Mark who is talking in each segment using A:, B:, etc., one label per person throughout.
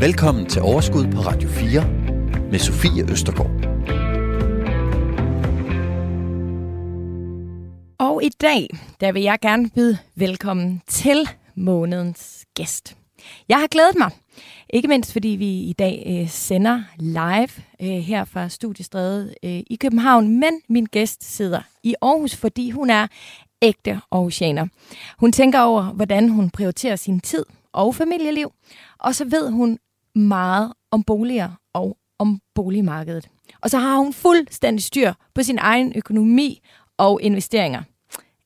A: Velkommen til Overskud på Radio 4 med Sofie Østergaard.
B: Og i dag, der vil jeg gerne byde velkommen til månedens gæst. Jeg har glædet mig, ikke mindst fordi vi i dag øh, sender live øh, her fra Studiestræde øh, i København, men min gæst sidder i Aarhus, fordi hun er ægte Aarhusianer. Hun tænker over, hvordan hun prioriterer sin tid og familieliv, og så ved hun meget om boliger og om boligmarkedet. Og så har hun fuldstændig styr på sin egen økonomi og investeringer.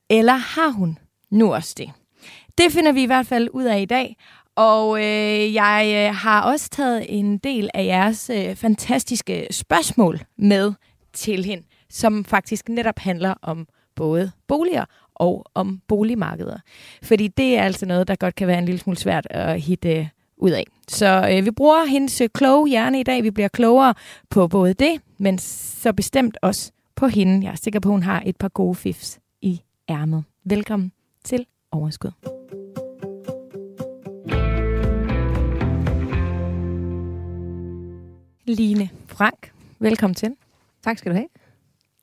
B: Eller har hun nu også det? Det finder vi i hvert fald ud af i dag. Og øh, jeg øh, har også taget en del af jeres øh, fantastiske spørgsmål med til hende, som faktisk netop handler om både boliger og om boligmarkeder. Fordi det er altså noget, der godt kan være en lille smule svært at hitte ud af. Så øh, vi bruger hendes øh, kloge hjerne i dag. Vi bliver klogere på både det, men så bestemt også på hende. Jeg er sikker på, at hun har et par gode fifs i ærmet. Velkommen til Overskud. Line Frank, velkommen til.
C: Tak skal du have.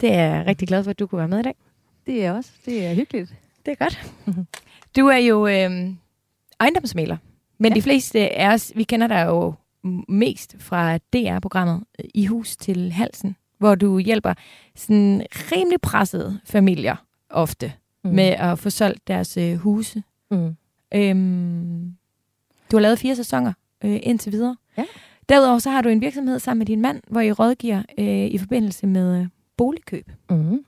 B: Det er jeg rigtig glad for, at du kunne være med i dag.
C: Det er også. Det er hyggeligt.
B: Det er godt. Du er jo øh, ejendomsmaler, men ja. de fleste af os, vi kender dig jo mest fra DR-programmet I hus til halsen, hvor du hjælper sådan rimelig pressede familier ofte mm. med at få solgt deres øh, huse. Mm. Øhm, du har lavet fire sæsoner øh, indtil videre.
C: Ja.
B: Derudover så har du en virksomhed sammen med din mand, hvor I rådgiver øh, i forbindelse med øh, boligkøb.
C: Mm.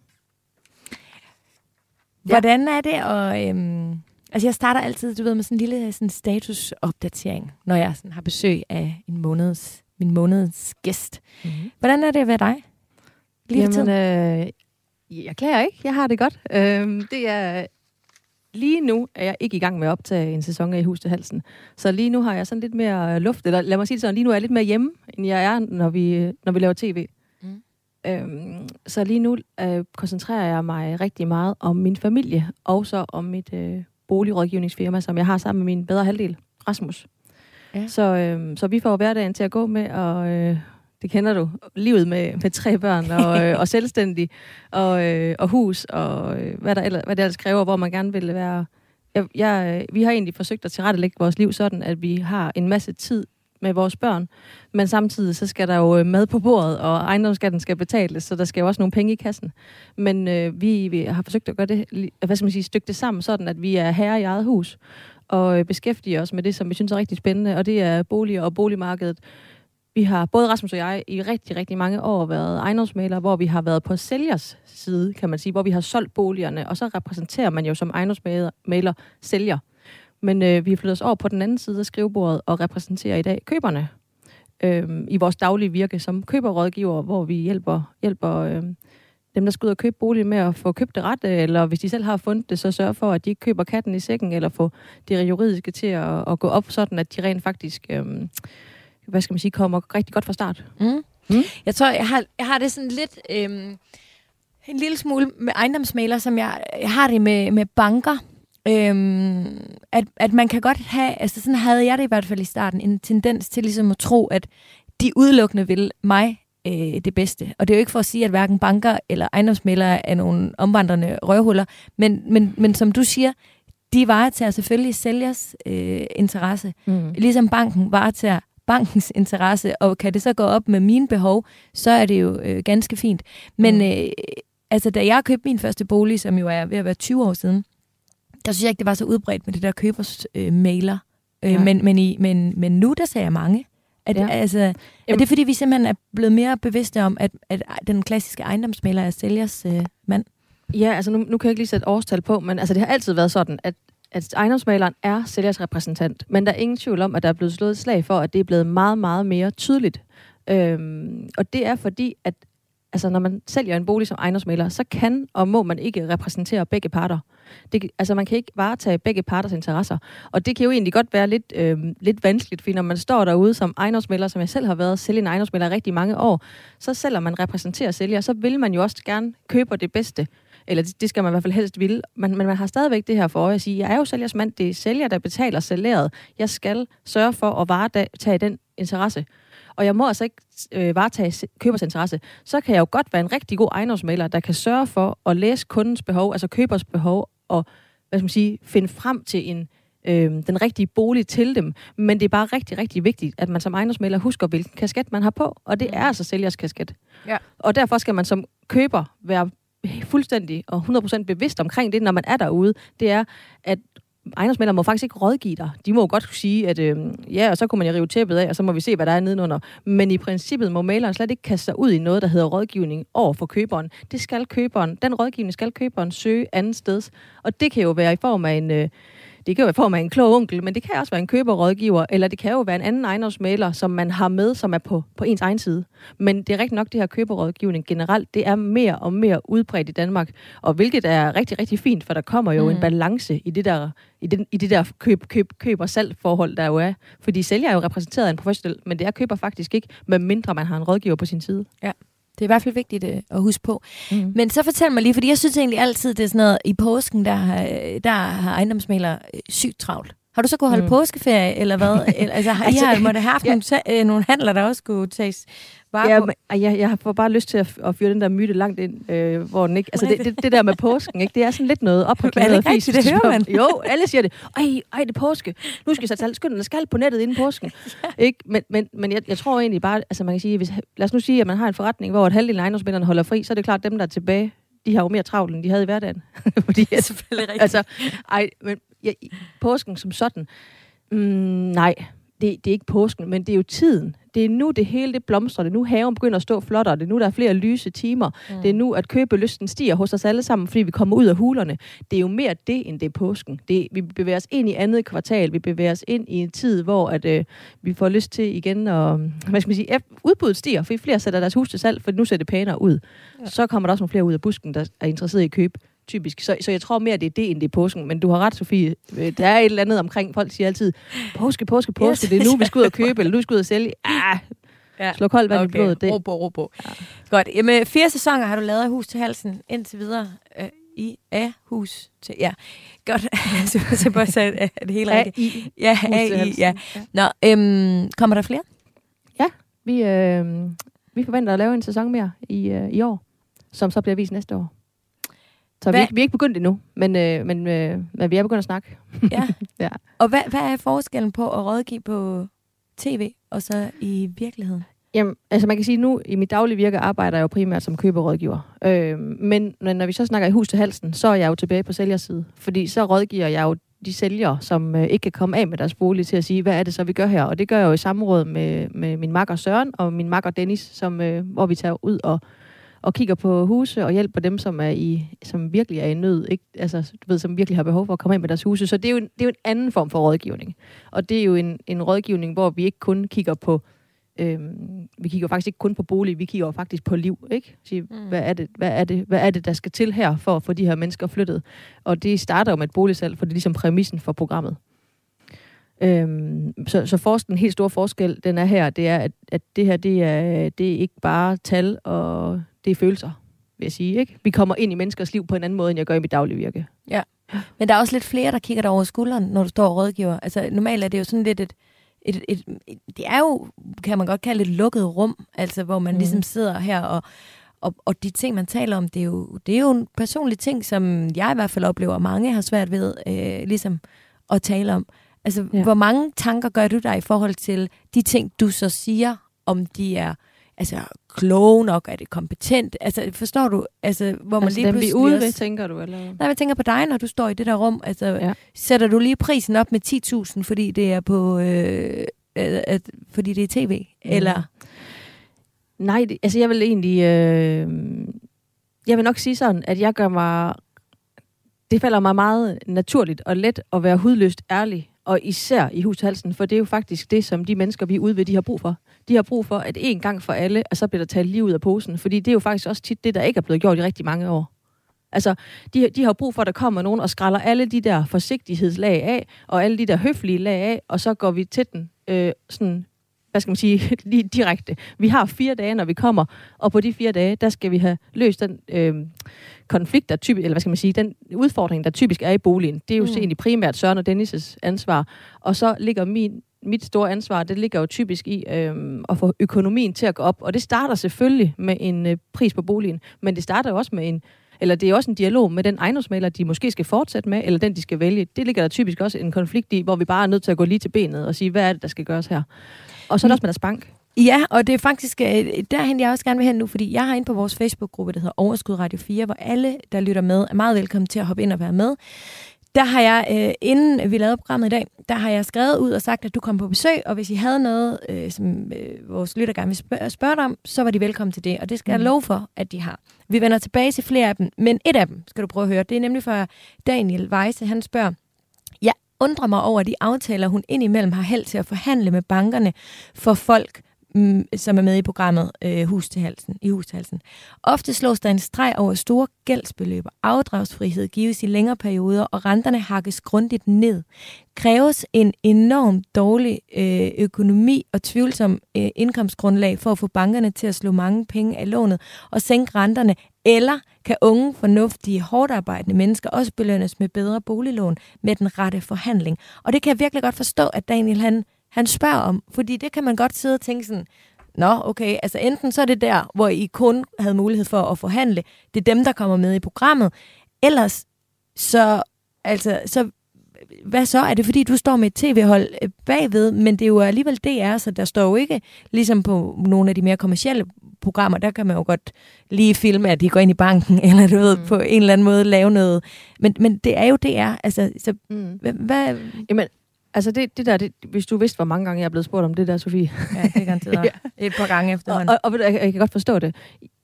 B: Hvordan er det at... Øh, altså jeg starter altid, du ved, med sådan en lille sådan statusopdatering, når jeg sådan har besøg af en måneds, min måneds gæst. Mm. Hvordan er det ved dig?
C: Lige Jamen, øh, jeg klager ikke. Jeg har det godt. Øh, det er lige nu er jeg ikke i gang med at optage en sæson af I Hus til Halsen. Så lige nu har jeg sådan lidt mere luft, eller lad mig sige det sådan, lige nu er jeg lidt mere hjemme, end jeg er, når vi, når vi laver tv. Øhm, så lige nu øh, koncentrerer jeg mig rigtig meget om min familie, og så om mit øh, boligrådgivningsfirma, som jeg har sammen med min bedre halvdel, Rasmus. Ja. Så, øh, så vi får hverdagen til at gå med, og øh, det kender du, livet med, med tre børn og, øh, og selvstændig, og, øh, og hus, og øh, hvad, der ellers, hvad det ellers kræver, hvor man gerne vil være. Jeg, jeg, vi har egentlig forsøgt at tilrettelægge vores liv sådan, at vi har en masse tid med vores børn, men samtidig så skal der jo øh, mad på bordet, og ejendomsskatten skal betales, så der skal jo også nogle penge i kassen. Men øh, vi, vi har forsøgt at gøre det, hvad skal man sige, stykke det sammen, sådan at vi er herre i eget hus, og øh, beskæftiger os med det, som vi synes er rigtig spændende, og det er boliger og boligmarkedet. Vi har, både Rasmus og jeg, i rigtig, rigtig mange år været ejendomsmalere, hvor vi har været på sælgers side, kan man sige, hvor vi har solgt boligerne, og så repræsenterer man jo som ejendomsmaler sælger. Men øh, vi har flyttet os over på den anden side af skrivebordet og repræsenterer i dag køberne øh, i vores daglige virke som køberrådgiver, hvor vi hjælper, hjælper øh, dem, der skal ud og købe bolig med at få købt det ret, eller hvis de selv har fundet det, så sørge for, at de ikke køber katten i sækken, eller få det juridiske til at, at gå op, sådan at de rent faktisk... Øh, hvad skal man sige, kommer rigtig godt fra start.
B: Mm. Mm. Jeg tror, jeg har, jeg har det sådan lidt... Øhm, en lille smule med ejendomsmaler, som jeg, jeg har det med, med banker. Øhm, at, at man kan godt have, altså sådan havde jeg det i hvert fald i starten, en tendens til ligesom at tro, at de udelukkende vil mig øh, det bedste. Og det er jo ikke for at sige, at hverken banker eller ejendomsmalere er nogle omvandrende røvhuller, men, men, men som du siger, de varetager selvfølgelig sælgers øh, interesse, mm. ligesom banken varetager bankens interesse, og kan det så gå op med mine behov, så er det jo øh, ganske fint. Men mm. øh, altså, da jeg købte min første bolig, som jo er ved at være 20 år siden, der synes jeg ikke, det var så udbredt med det der købers øh, mailer. Øh, ja. men, men, i, men, men nu, der ser jeg mange. At, ja. altså, er det fordi, vi simpelthen er blevet mere bevidste om, at, at den klassiske ejendomsmaler er sælgers øh, mand?
C: Ja, altså nu, nu kan jeg ikke lige sætte årstal på, men altså, det har altid været sådan, at at ejendomsmaleren er sælgers repræsentant, men der er ingen tvivl om, at der er blevet slået slag for, at det er blevet meget, meget mere tydeligt. Øhm, og det er fordi, at altså, når man sælger en bolig som ejendomsmaler, så kan og må man ikke repræsentere begge parter. Det, altså man kan ikke varetage begge parters interesser. Og det kan jo egentlig godt være lidt, øh, lidt vanskeligt, fordi når man står derude som ejendomsmaler, som jeg selv har været sælgende ejendomsmaler i rigtig mange år, så selvom man repræsenterer sælger, så vil man jo også gerne købe det bedste. eller det, det skal man i hvert fald helst ville, men, men man har stadigvæk det her for øje at sige, jeg er jo sælgers mand, det er sælger, der betaler salæret. Jeg skal sørge for at varetage den interesse. Og jeg må altså ikke øh, varetage købers interesse. Så kan jeg jo godt være en rigtig god ejendomsmaler, der kan sørge for at læse kundens behov, altså købers behov, og hvad skal man sige, finde frem til en, øh, den rigtige bolig til dem. Men det er bare rigtig, rigtig vigtigt, at man som ejendomsmaler husker, hvilken kasket man har på. Og det er altså sælgers kasket.
B: Ja.
C: Og derfor skal man som køber være fuldstændig og 100% bevidst omkring det, når man er derude. Det er, at ejendomsmælder må faktisk ikke rådgive dig. De må jo godt sige, at øh, ja, og så kunne man jo rive tæppet af, og så må vi se, hvad der er nedenunder. Men i princippet må maleren slet ikke kaste sig ud i noget, der hedder rådgivning over for køberen. Det skal køberen, den rådgivning skal køberen søge andet sted. Og det kan jo være i form af en... Øh, det kan jo være i form af en klog onkel, men det kan også være en køberrådgiver, eller det kan jo være en anden ejendomsmaler, som man har med, som er på, på ens egen side. Men det er rigtig nok, det her køberrådgivning generelt, det er mere og mere udbredt i Danmark, og hvilket er rigtig, rigtig fint, for der kommer jo mm. en balance i det der, i det, i det der køb, køb, køb og salg forhold, der jo er. Fordi sælger er jo repræsenteret af en professionel, men det er køber faktisk ikke, med mindre man har en rådgiver på sin side.
B: Ja. Det er i hvert fald vigtigt øh, at huske på. Mm. Men så fortæl mig lige, fordi jeg synes egentlig altid, det er sådan noget, i påsken, der, der har ejendomsmaler øh, sygt travlt. Har du så kunnet holde mm. påskeferie, eller hvad? altså, har, altså, I har, måtte have haft ja. nogle, øh, nogle handler, der også kunne tages
C: bare ja. Men, jeg, jeg får bare lyst til at, at fyre den der myte langt ind, øh, hvor den ikke... Altså, det, det, det, der med påsken, ikke? det er sådan lidt noget op på
B: klædet. Er det ikke det hører man?
C: Jo, alle siger det. Ej, ej, det er påske. Nu skal jeg sætte skynd dig skal på nettet inden påsken. ja. ikke? Men, men, men jeg, jeg, tror egentlig bare, altså man kan sige, hvis, lad os nu sige, at man har en forretning, hvor et halvdelen af ejendomsmænderne holder fri, så er det klart, at dem, der er tilbage, de har jo mere travlt, end de havde i hverdagen.
B: Fordi, det er selvfølgelig rigtigt.
C: Altså, ej, men ja, påsken som sådan, mm, nej, det, det er ikke påsken, men det er jo tiden. Det er nu, det hele det blomstrer. Det er nu, haven begynder at stå flottere. Det er nu, der er flere lyse timer. Mm. Det er nu, at købelysten stiger hos os alle sammen, fordi vi kommer ud af hulerne. Det er jo mere det, end det er påsken. Det, vi bevæger os ind i andet kvartal. Vi bevæger os ind i en tid, hvor at, øh, vi får lyst til igen at... Hvad skal man sige? Udbuddet stiger, fordi flere sætter deres hus til salg, for nu ser det pænere ud. Ja. Så kommer der også nogle flere ud af busken, der er interesseret i at købe typisk. Så, så jeg tror mere, det er det, end det er påsken. Men du har ret, Sofie. Øh, der er et eller andet omkring. Folk siger altid, påske, påske, påske. Yes. Det er nu, vi skal ud og købe, eller nu skal ud og sælge. Ah, ja. Slå koldt vand okay. i blodet. Det.
B: Ro på, ro på. Ja. Godt. Jamen, fire sæsoner har du lavet af Hus til Halsen indtil videre. Øh, I af hus til... Ja, godt. så bare sagde er det hele rigtigt.
C: I.
B: Ja, A, I, ja. Nå, øhm, kommer der flere?
C: Ja, vi, øh, vi forventer at lave en sæson mere i, øh, i år, som så bliver vist næste år. Så vi er, ikke, vi er ikke begyndt endnu, men, øh, men, øh, men vi er begyndt at snakke.
B: Ja. ja. Og hvad, hvad er forskellen på at rådgive på tv og så i virkeligheden?
C: Jamen, altså man kan sige, nu i mit daglige virke arbejder jeg jo primært som køberrådgiver. Øh, men, men når vi så snakker i hus til halsen, så er jeg jo tilbage på sælgerside. Fordi så rådgiver jeg jo de sælgere, som øh, ikke kan komme af med deres bolig, til at sige, hvad er det så, vi gør her? Og det gør jeg jo i samråd med, med min makker Søren og min makker Dennis, som, øh, hvor vi tager ud og og kigger på huse og hjælper dem, som er i, som virkelig er i nød, ikke? Altså, du ved, som virkelig har behov for at komme ind med deres huse. Så det er jo en, det er jo en anden form for rådgivning. Og det er jo en, en rådgivning, hvor vi ikke kun kigger på Øhm, vi kigger faktisk ikke kun på bolig, vi kigger faktisk på liv, ikke? Så, mm. hvad, er det, hvad, er det, hvad er det, der skal til her for at få de her mennesker flyttet? Og det starter jo med et boligsalg, for det er ligesom præmissen for programmet. Øhm, så, så for, den helt store forskel, den er her, det er, at, at det her, det er, det er ikke bare tal og det er følelser, vil jeg sige. Ikke? Vi kommer ind i menneskers liv på en anden måde, end jeg gør i mit daglige virke.
B: Ja, men der er også lidt flere, der kigger dig over skulderen, når du står og rådgiver. Altså normalt er det jo sådan lidt et, et, et, et, det er jo, kan man godt kalde et lukket rum, altså hvor man mm. ligesom sidder her og, og, og de ting, man taler om, det er jo, det er jo en personlig ting, som jeg i hvert fald oplever, mange har svært ved øh, ligesom at tale om. Altså, ja. hvor mange tanker gør du dig i forhold til de ting, du så siger, om de er altså, kloge nok, er det kompetent? Altså, forstår du? Altså, hvor man altså, lige pludselig...
C: ude ved, tænker du? Eller?
B: Nej, jeg tænker på dig, når du står i det der rum. Altså, ja. sætter du lige prisen op med 10.000, fordi det er på... Øh, at, fordi det er tv? Mm. Eller...
C: Nej, det, altså jeg vil egentlig... Øh, jeg vil nok sige sådan, at jeg gør mig... Det falder mig meget naturligt og let at være hudløst ærlig, og især i hushalsen, for det er jo faktisk det, som de mennesker, vi er ude ved, de har brug for de har brug for, at en gang for alle, og så bliver der taget lige ud af posen. Fordi det er jo faktisk også tit det, der ikke er blevet gjort i rigtig mange år. Altså, de, de har brug for, at der kommer nogen og skræller alle de der forsigtighedslag af, og alle de der høflige lag af, og så går vi til den øh, sådan hvad skal man sige, lige direkte. Vi har fire dage, når vi kommer, og på de fire dage, der skal vi have løst den øh, konflikt, der typisk, eller hvad skal man sige, den udfordring, der typisk er i boligen. Det er jo mm. egentlig primært Søren og Dennis' ansvar. Og så ligger min, mit store ansvar, det ligger jo typisk i øh, at få økonomien til at gå op. Og det starter selvfølgelig med en øh, pris på boligen, men det starter jo også med en eller det er også en dialog med den ejendomsmaler, de måske skal fortsætte med, eller den, de skal vælge. Det ligger der typisk også en konflikt i, hvor vi bare er nødt til at gå lige til benet og sige, hvad er det, der skal gøres her? Og så er der også med deres bank.
B: Ja, og det er faktisk øh, derhen, jeg også gerne vil hen nu, fordi jeg har inde på vores Facebook-gruppe, der hedder Overskud Radio 4, hvor alle, der lytter med, er meget velkommen til at hoppe ind og være med. Der har jeg, øh, inden vi lavede programmet i dag, der har jeg skrevet ud og sagt, at du kom på besøg, og hvis I havde noget, øh, som øh, vores lytter gerne vil spørge, spørge dig om, så var de velkommen til det, og det skal mm. jeg love for, at de har. Vi vender tilbage til flere af dem, men et af dem skal du prøve at høre. Det er nemlig fra Daniel Weisse. Han spørger, jeg undrer mig over de aftaler, hun indimellem har held til at forhandle med bankerne for folk, Mm, som er med i programmet øh, Hus til halsen, i Hus til halsen. Ofte slås der en streg over store gældsbeløb, afdragsfrihed gives i længere perioder, og renterne hakkes grundigt ned. Kræves en enorm dårlig øh, økonomi og tvivlsom øh, indkomstgrundlag for at få bankerne til at slå mange penge af lånet og sænke renterne, eller kan unge, fornuftige, hårdt arbejdende mennesker også belønnes med bedre boliglån med den rette forhandling. Og det kan jeg virkelig godt forstå, at Daniel han han spørger om. Fordi det kan man godt sidde og tænke sådan, Nå, okay, altså enten så er det der, hvor I kun havde mulighed for at forhandle, det er dem, der kommer med i programmet, ellers så, altså, så hvad så? Er det fordi, du står med et tv-hold øh, bagved, men det er jo alligevel DR, så der står jo ikke, ligesom på nogle af de mere kommercielle programmer, der kan man jo godt lige filme, at de går ind i banken, eller du ved, mm. på en eller anden måde lave noget. Men, men det er jo DR, altså, så mm. hvad...
C: Jamen, Altså det, det der, det, hvis du vidste, hvor mange gange jeg er blevet spurgt om det der, Sofie.
B: Ja, det kan ja. Et par gange efterhånden.
C: Og, og, og jeg, jeg kan godt forstå det.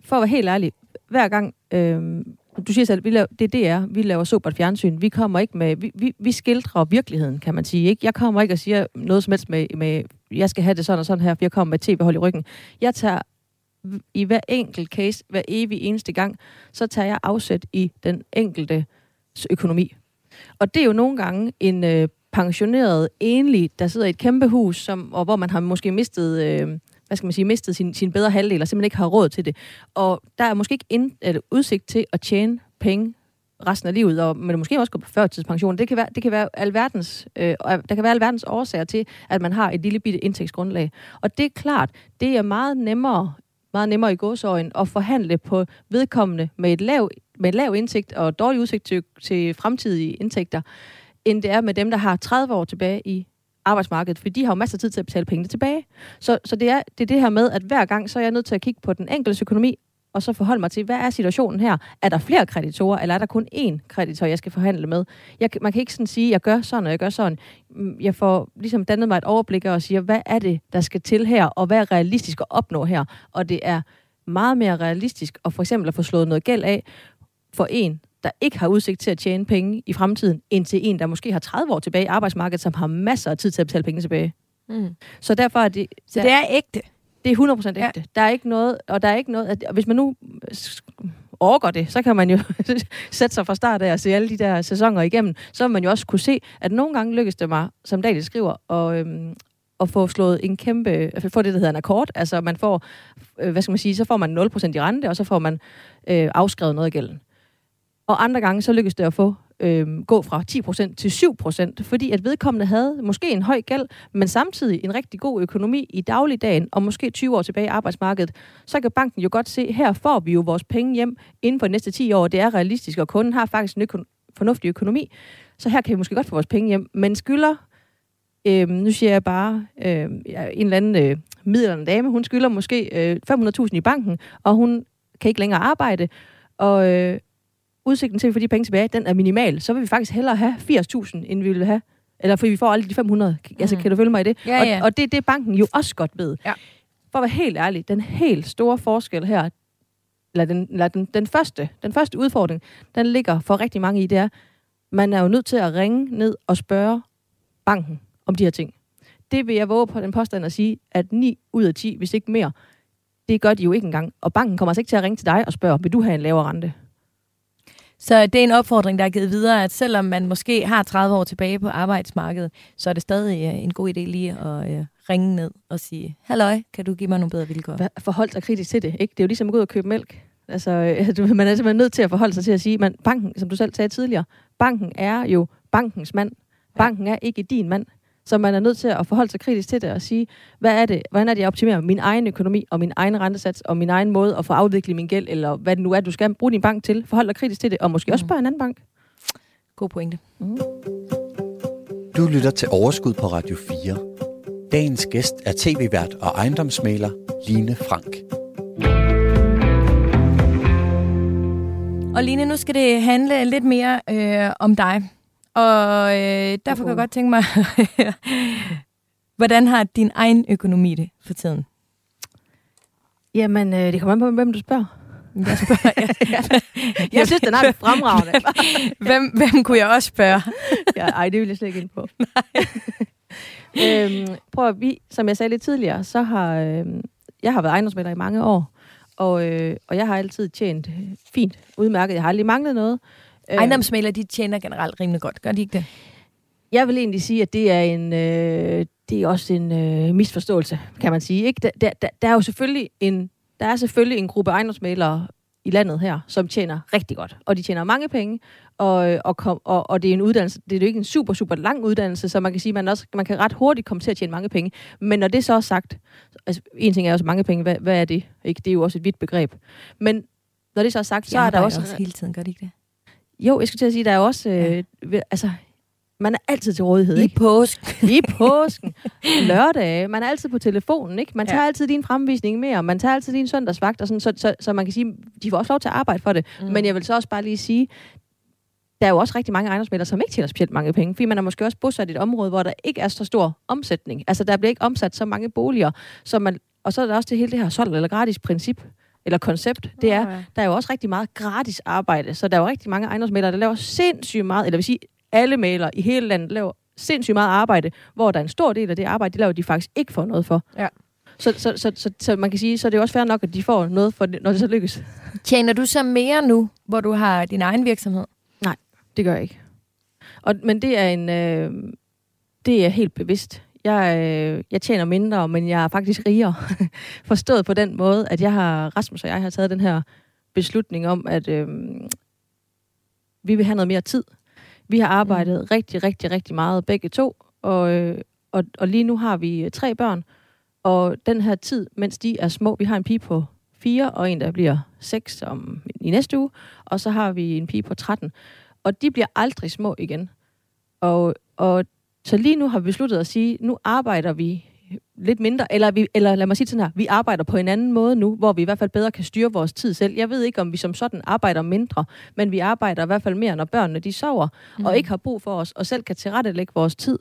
C: For at være helt ærlig, hver gang, øh, du siger selv, vi laver, det er DR, vi laver sobert fjernsyn, vi kommer ikke med, vi, vi, vi skildrer virkeligheden, kan man sige. Ikke? Jeg kommer ikke og siger noget som helst med, med, jeg skal have det sådan og sådan her, for jeg kommer med tv-hold i ryggen. Jeg tager i hver enkelt case, hver evig eneste gang, så tager jeg afsæt i den enkelte økonomi. Og det er jo nogle gange en øh, pensioneret enlig, der sidder i et kæmpe hus, som, og hvor man har måske mistet... Øh, hvad skal man sige, mistet sin, sin bedre halvdel, og simpelthen ikke har råd til det. Og der er måske ikke ind, eller udsigt til at tjene penge resten af livet, og, men måske også gå på førtidspension. Det kan være, det kan være alverdens, øh, øh der kan være alverdens årsager til, at man har et lille bitte indtægtsgrundlag. Og det er klart, det er meget nemmere, meget nemmere i godsøjen at forhandle på vedkommende med et lav, med et lav indtægt og dårlig udsigt til, til fremtidige indtægter, end det er med dem, der har 30 år tilbage i arbejdsmarkedet, for de har jo masser af tid til at betale pengene tilbage. Så, så det, er, det er det her med, at hver gang, så er jeg nødt til at kigge på den enkelte økonomi, og så forholde mig til, hvad er situationen her? Er der flere kreditorer, eller er der kun én kreditor, jeg skal forhandle med? Jeg, man kan ikke sådan sige, at jeg gør sådan, og jeg gør sådan. Jeg får ligesom dannet mig et overblik og siger, hvad er det, der skal til her, og hvad er realistisk at opnå her? Og det er meget mere realistisk at for eksempel at få slået noget gæld af for en, der ikke har udsigt til at tjene penge i fremtiden, end til en, der måske har 30 år tilbage i arbejdsmarkedet, som har masser af tid til at betale penge tilbage. Mm. Så derfor er det...
B: Så det er ægte?
C: Det er 100% ægte. Ja. Der er ikke noget, og der er ikke noget... At, hvis man nu overgår det, så kan man jo sætte sig fra start af og se alle de der sæsoner igennem. Så vil man jo også kunne se, at nogle gange lykkes det mig, som Daniel skriver, og, øhm, at få slået en kæmpe, at få det, der hedder en akkord. Altså man får, øh, hvad skal man sige, så får man 0% i rente, og så får man øh, afskrevet noget af gælden. Og andre gange, så lykkedes det at få øh, gå fra 10% til 7%, fordi at vedkommende havde måske en høj gæld, men samtidig en rigtig god økonomi i dagligdagen, og måske 20 år tilbage i arbejdsmarkedet, så kan banken jo godt se, her får vi jo vores penge hjem inden for de næste 10 år, det er realistisk, og kunden har faktisk en øko- fornuftig økonomi, så her kan vi måske godt få vores penge hjem, men skylder, øh, nu siger jeg bare, øh, en eller anden øh, midlerne dame, hun skylder måske øh, 500.000 i banken, og hun kan ikke længere arbejde, og øh, udsigten til at få de penge tilbage, den er minimal, så vil vi faktisk hellere have 80.000, end vi vil have eller fordi vi får alle de 500. Mm. Altså, kan du følge mig i det?
B: Ja, ja.
C: Og, og det er det, banken jo også godt ved.
B: Ja.
C: For at være helt ærlig, den helt store forskel her, eller den, eller den, den, første, den første udfordring, den ligger for rigtig mange i, det er, man er jo nødt til at ringe ned og spørge banken om de her ting. Det vil jeg våge på den påstand at sige, at 9 ud af 10, hvis ikke mere, det gør de jo ikke engang. Og banken kommer altså ikke til at ringe til dig og spørge, vil du have en lavere rente?
B: Så det er en opfordring, der er givet videre, at selvom man måske har 30 år tilbage på arbejdsmarkedet, så er det stadig øh, en god idé lige at øh, ringe ned og sige, halløj, kan du give mig nogle bedre vilkår?
C: Hvad- Forhold dig kritisk til det. Ikke? Det er jo ligesom at gå ud og købe mælk. Altså, øh, man er simpelthen nødt til at forholde sig til at sige, man, banken, som du selv sagde tidligere, banken er jo bankens mand. Banken er ikke din mand. Så man er nødt til at forholde sig kritisk til det og sige, hvad er det, hvordan er det, jeg optimerer min egen økonomi og min egen rentesats og min egen måde at få afviklet min gæld, eller hvad det nu er, du skal bruge din bank til. Forhold dig kritisk til det, og måske også
B: Mhm.
C: spørge en anden bank.
B: God pointe.
A: Du lytter til Overskud på Radio 4. Dagens gæst er tv-vært og ejendomsmaler Line Frank.
B: Og Line, nu skal det handle lidt mere øh, om dig. Og øh, derfor kan jeg godt tænke mig, hvordan har din egen økonomi det for tiden?
C: Jamen, øh, det kommer an på, hvem du spørger.
B: Jeg, spørger, jeg,
C: Jeg synes, den er fremragende.
B: hvem, hvem kunne jeg også spørge?
C: ja, ej, det vil jeg slet ikke ind på. øhm, prøv at vi, som jeg sagde lidt tidligere, så har øhm, jeg har været ejendomsmælder i mange år, og, øh, og jeg har altid tjent øh, fint, udmærket. Jeg har aldrig manglet noget. Øh,
B: Ejendomsmælere, de tjener generelt rimelig godt. Gør de ikke det?
C: Jeg vil egentlig sige, at det er en, øh, det er også en øh, misforståelse, kan man sige. Ikke? Der, der, der, der er jo selvfølgelig en, der er selvfølgelig en gruppe ejendomsmælere i landet her, som tjener rigtig godt, og de tjener mange penge, og, og, kom, og, og det er en uddannelse, det er jo ikke en super, super lang uddannelse, så man kan sige, man, også, man kan ret hurtigt komme til at tjene mange penge. Men når det så er sagt, altså en ting er også mange penge, hvad, hvad er det? Ikke? Det er jo også et vidt begreb. Men når det så er sagt, så
B: De
C: er der også...
B: også hele tiden, gør de ikke det?
C: Jo, jeg skulle til at sige, der er også... Øh, ved- altså, man er altid til rådighed,
B: I
C: ikke?
B: påsk.
C: I påsken, lørdag, man er altid på telefonen, ikke? Man tager
B: Ja.
C: altid din fremvisning med, og man tager altid din søndagsvagt, og sådan, så, så, så man kan sige, de får også lov til at arbejde for det. Mm. Men jeg vil så også bare lige sige, der er jo også rigtig mange ejendomsmæglere, som ikke tjener specielt mange penge, fordi man er måske også bosat i et område, hvor der ikke er så stor omsætning. Altså, der bliver ikke omsat så mange boliger, så man, og så er der også det hele det her solgt eller gratis princip, eller koncept, det er, der er jo også rigtig meget gratis arbejde, så der er jo rigtig mange ejendomsmælere, der laver sindssygt meget, eller vil sige, alle malere i hele landet laver sindssygt meget arbejde, hvor der er en stor del af det arbejde, de laver, de faktisk ikke får noget for.
B: Ja.
C: Så, så, så, så, så, man kan sige, så er det jo også fair nok, at de får noget for det, når det så lykkes.
B: Tjener du så mere nu, hvor du har din egen virksomhed?
C: Det gør jeg ikke. Og, men det er en, øh, det er helt bevidst. Jeg, øh, jeg tjener mindre, men jeg er faktisk rigere. Forstået på den måde, at jeg har, Rasmus og jeg har taget den her beslutning om, at øh, vi vil have noget mere tid. Vi har arbejdet mm. rigtig, rigtig, rigtig meget begge to, og, øh, og, og lige nu har vi øh, tre børn, og den her tid, mens de er små, vi har en pige på fire, og en, der bliver seks om, i næste uge, og så har vi en pige på 13. Og de bliver aldrig små igen. Og, og så lige nu har vi besluttet at sige, nu arbejder vi lidt mindre, eller, vi, eller lad mig sige sådan her, vi arbejder på en anden måde nu, hvor vi i hvert fald bedre kan styre vores tid selv. Jeg ved ikke, om vi som sådan arbejder mindre, men vi arbejder i hvert fald mere, når børnene de sover, mm. og ikke har brug for os, og selv kan tilrettelægge vores tid.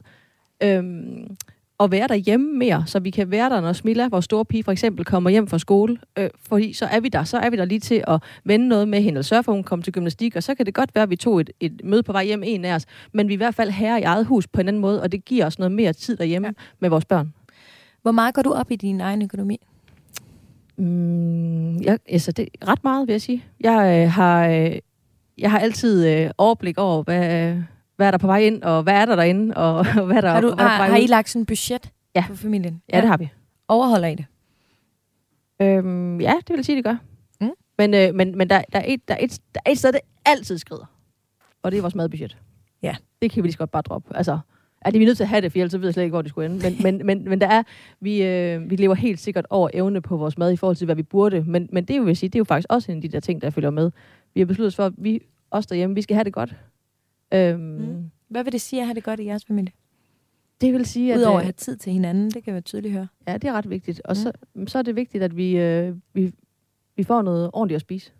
C: Øhm, og være derhjemme mere, så vi kan være der, når Smilla, vores store pige, for eksempel kommer hjem fra skole. Øh, fordi så er vi der. Så er vi der lige til at vende noget med hende, eller sørge for, at hun kommer til gymnastik, og så kan det godt være, at vi tog et, et møde på vej hjem, en af os. Men vi er i hvert fald herre i eget hus på en anden måde, og det giver os noget mere tid derhjemme ja. med vores børn.
B: Hvor meget går du op i din egen økonomi?
C: Mm, jeg, altså det ret meget, vil jeg sige. Jeg øh, har, øh, jeg har altid øh, overblik over, hvad, hvad er der på vej ind, og hvad er der derinde, og hvad er der,
B: Har, du,
C: og hvad er der
B: har, I lagt sådan et budget
C: Ja.
B: for familien?
C: Ja, det har vi.
B: Overholder I det?
C: Øhm, ja, det vil jeg sige, det gør.
B: Mm.
C: Men, øh, men, men der, der, er et, der, er et, der er et sted, det altid skrider. Og det er vores madbudget.
B: Ja.
C: Det kan vi lige så godt bare droppe. Altså, er det vi er nødt til at have det, for ellers så ved jeg slet ikke, hvor det skulle ende. Men, men, men, men der er, vi, øh, vi lever helt sikkert over evne på vores mad i forhold til, hvad vi burde. Men, men det, vil jeg sige, det er jo faktisk også en af de der ting, der følger med. Vi har besluttet os for, at vi, os derhjemme, vi skal have det godt. Øhm,
B: Mm. Hvad vil det sige at have det godt i jeres familie?
C: Det vil sige, at...
B: Udover
C: øh,
B: at have tid til hinanden, det kan være tydeligt høre.
C: Ja, det er ret vigtigt. Og
B: Mm.
C: så, så er det vigtigt, at vi, øh, vi, vi får noget ordentligt at spise.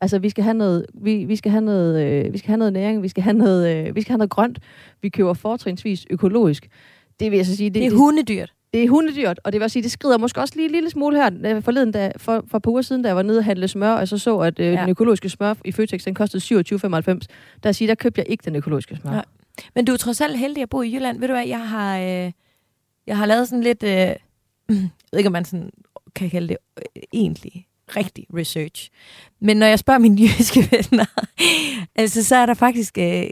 C: Altså, vi skal have noget, vi, vi skal have noget, øh, vi skal have noget næring, vi skal have noget, øh, vi skal have noget grønt. Vi køber fortrinsvis økologisk. Det vil jeg så sige,
B: Det er hundedyrt.
C: Det er hundedyrt, og det vil også sige, det skrider måske også lige en lille smule her. Øh, Forleden, da, for, for et par uger siden, da jeg var nede og handle smør, og så så, at øh,
B: ja.
C: den økologiske smør i Føtex, den kostede 27,95. Der siger, der købte jeg ikke den økologiske smør.
B: Nej. Men du er trods alt heldig at bo i Jylland. Ved du hvad, jeg har, øh, jeg har lavet sådan lidt, øh, jeg ved ikke, om man sådan kan kalde det øh, egentlig rigtig research. Men når jeg spørger mine jyske venner, altså, så er der faktisk øh,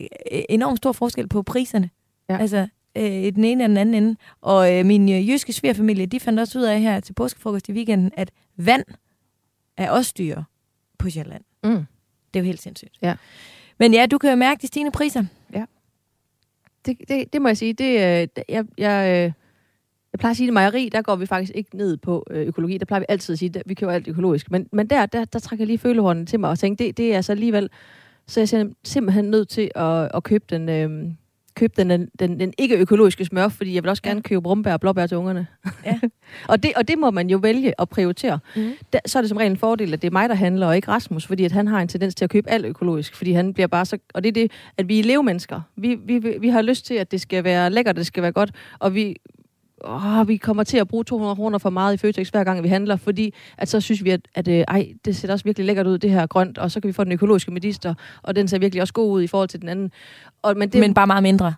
B: enormt stor forskel på priserne.
C: Ja.
B: Altså, øh, i den ene eller den anden ende. Og øh, min øh, jyske svigerfamilie, de fandt også ud af her til påskefrokost i weekenden, at vand er også dyre på Sjælland.
C: Mm.
B: Det er jo helt sindssygt.
C: Ja.
B: Men ja, du kan jo mærke de stigende priser.
C: Det, det, det må jeg sige. Det, øh, jeg, jeg, øh, jeg plejer at sige, at i mejeri, der går vi faktisk ikke ned på øh, økologi. Der plejer vi altid at sige, at vi køber alt økologisk. Men, men der, der, der trækker jeg lige følehornen til mig og tænker, det, det er altså alligevel... Så jeg er simpelthen nødt til at, at købe den... Øh, købe den, den, den ikke-økologiske smør, fordi jeg vil også gerne købe brumbær og blåbær til ungerne.
B: Ja.
C: og, det, og det må man jo vælge at prioritere.
B: Mm.
C: Der, så er det som regel en fordel, at det er mig, der handler, og ikke Rasmus, fordi at han har en tendens til at købe alt økologisk, fordi han bliver bare så... Og det er det, at vi er levemennesker. Vi, vi, vi har lyst til, at det skal være lækkert, det skal være godt, og vi, åh, vi kommer til at bruge 200 kroner for meget i Føtex hver gang vi handler, fordi at så synes vi, at, at øh, ej, det ser også virkelig lækkert ud, det her grønt, og så kan vi få den økologiske medister, og den ser virkelig også god ud i forhold til den anden. Og, men det,
B: Men bare meget mindre.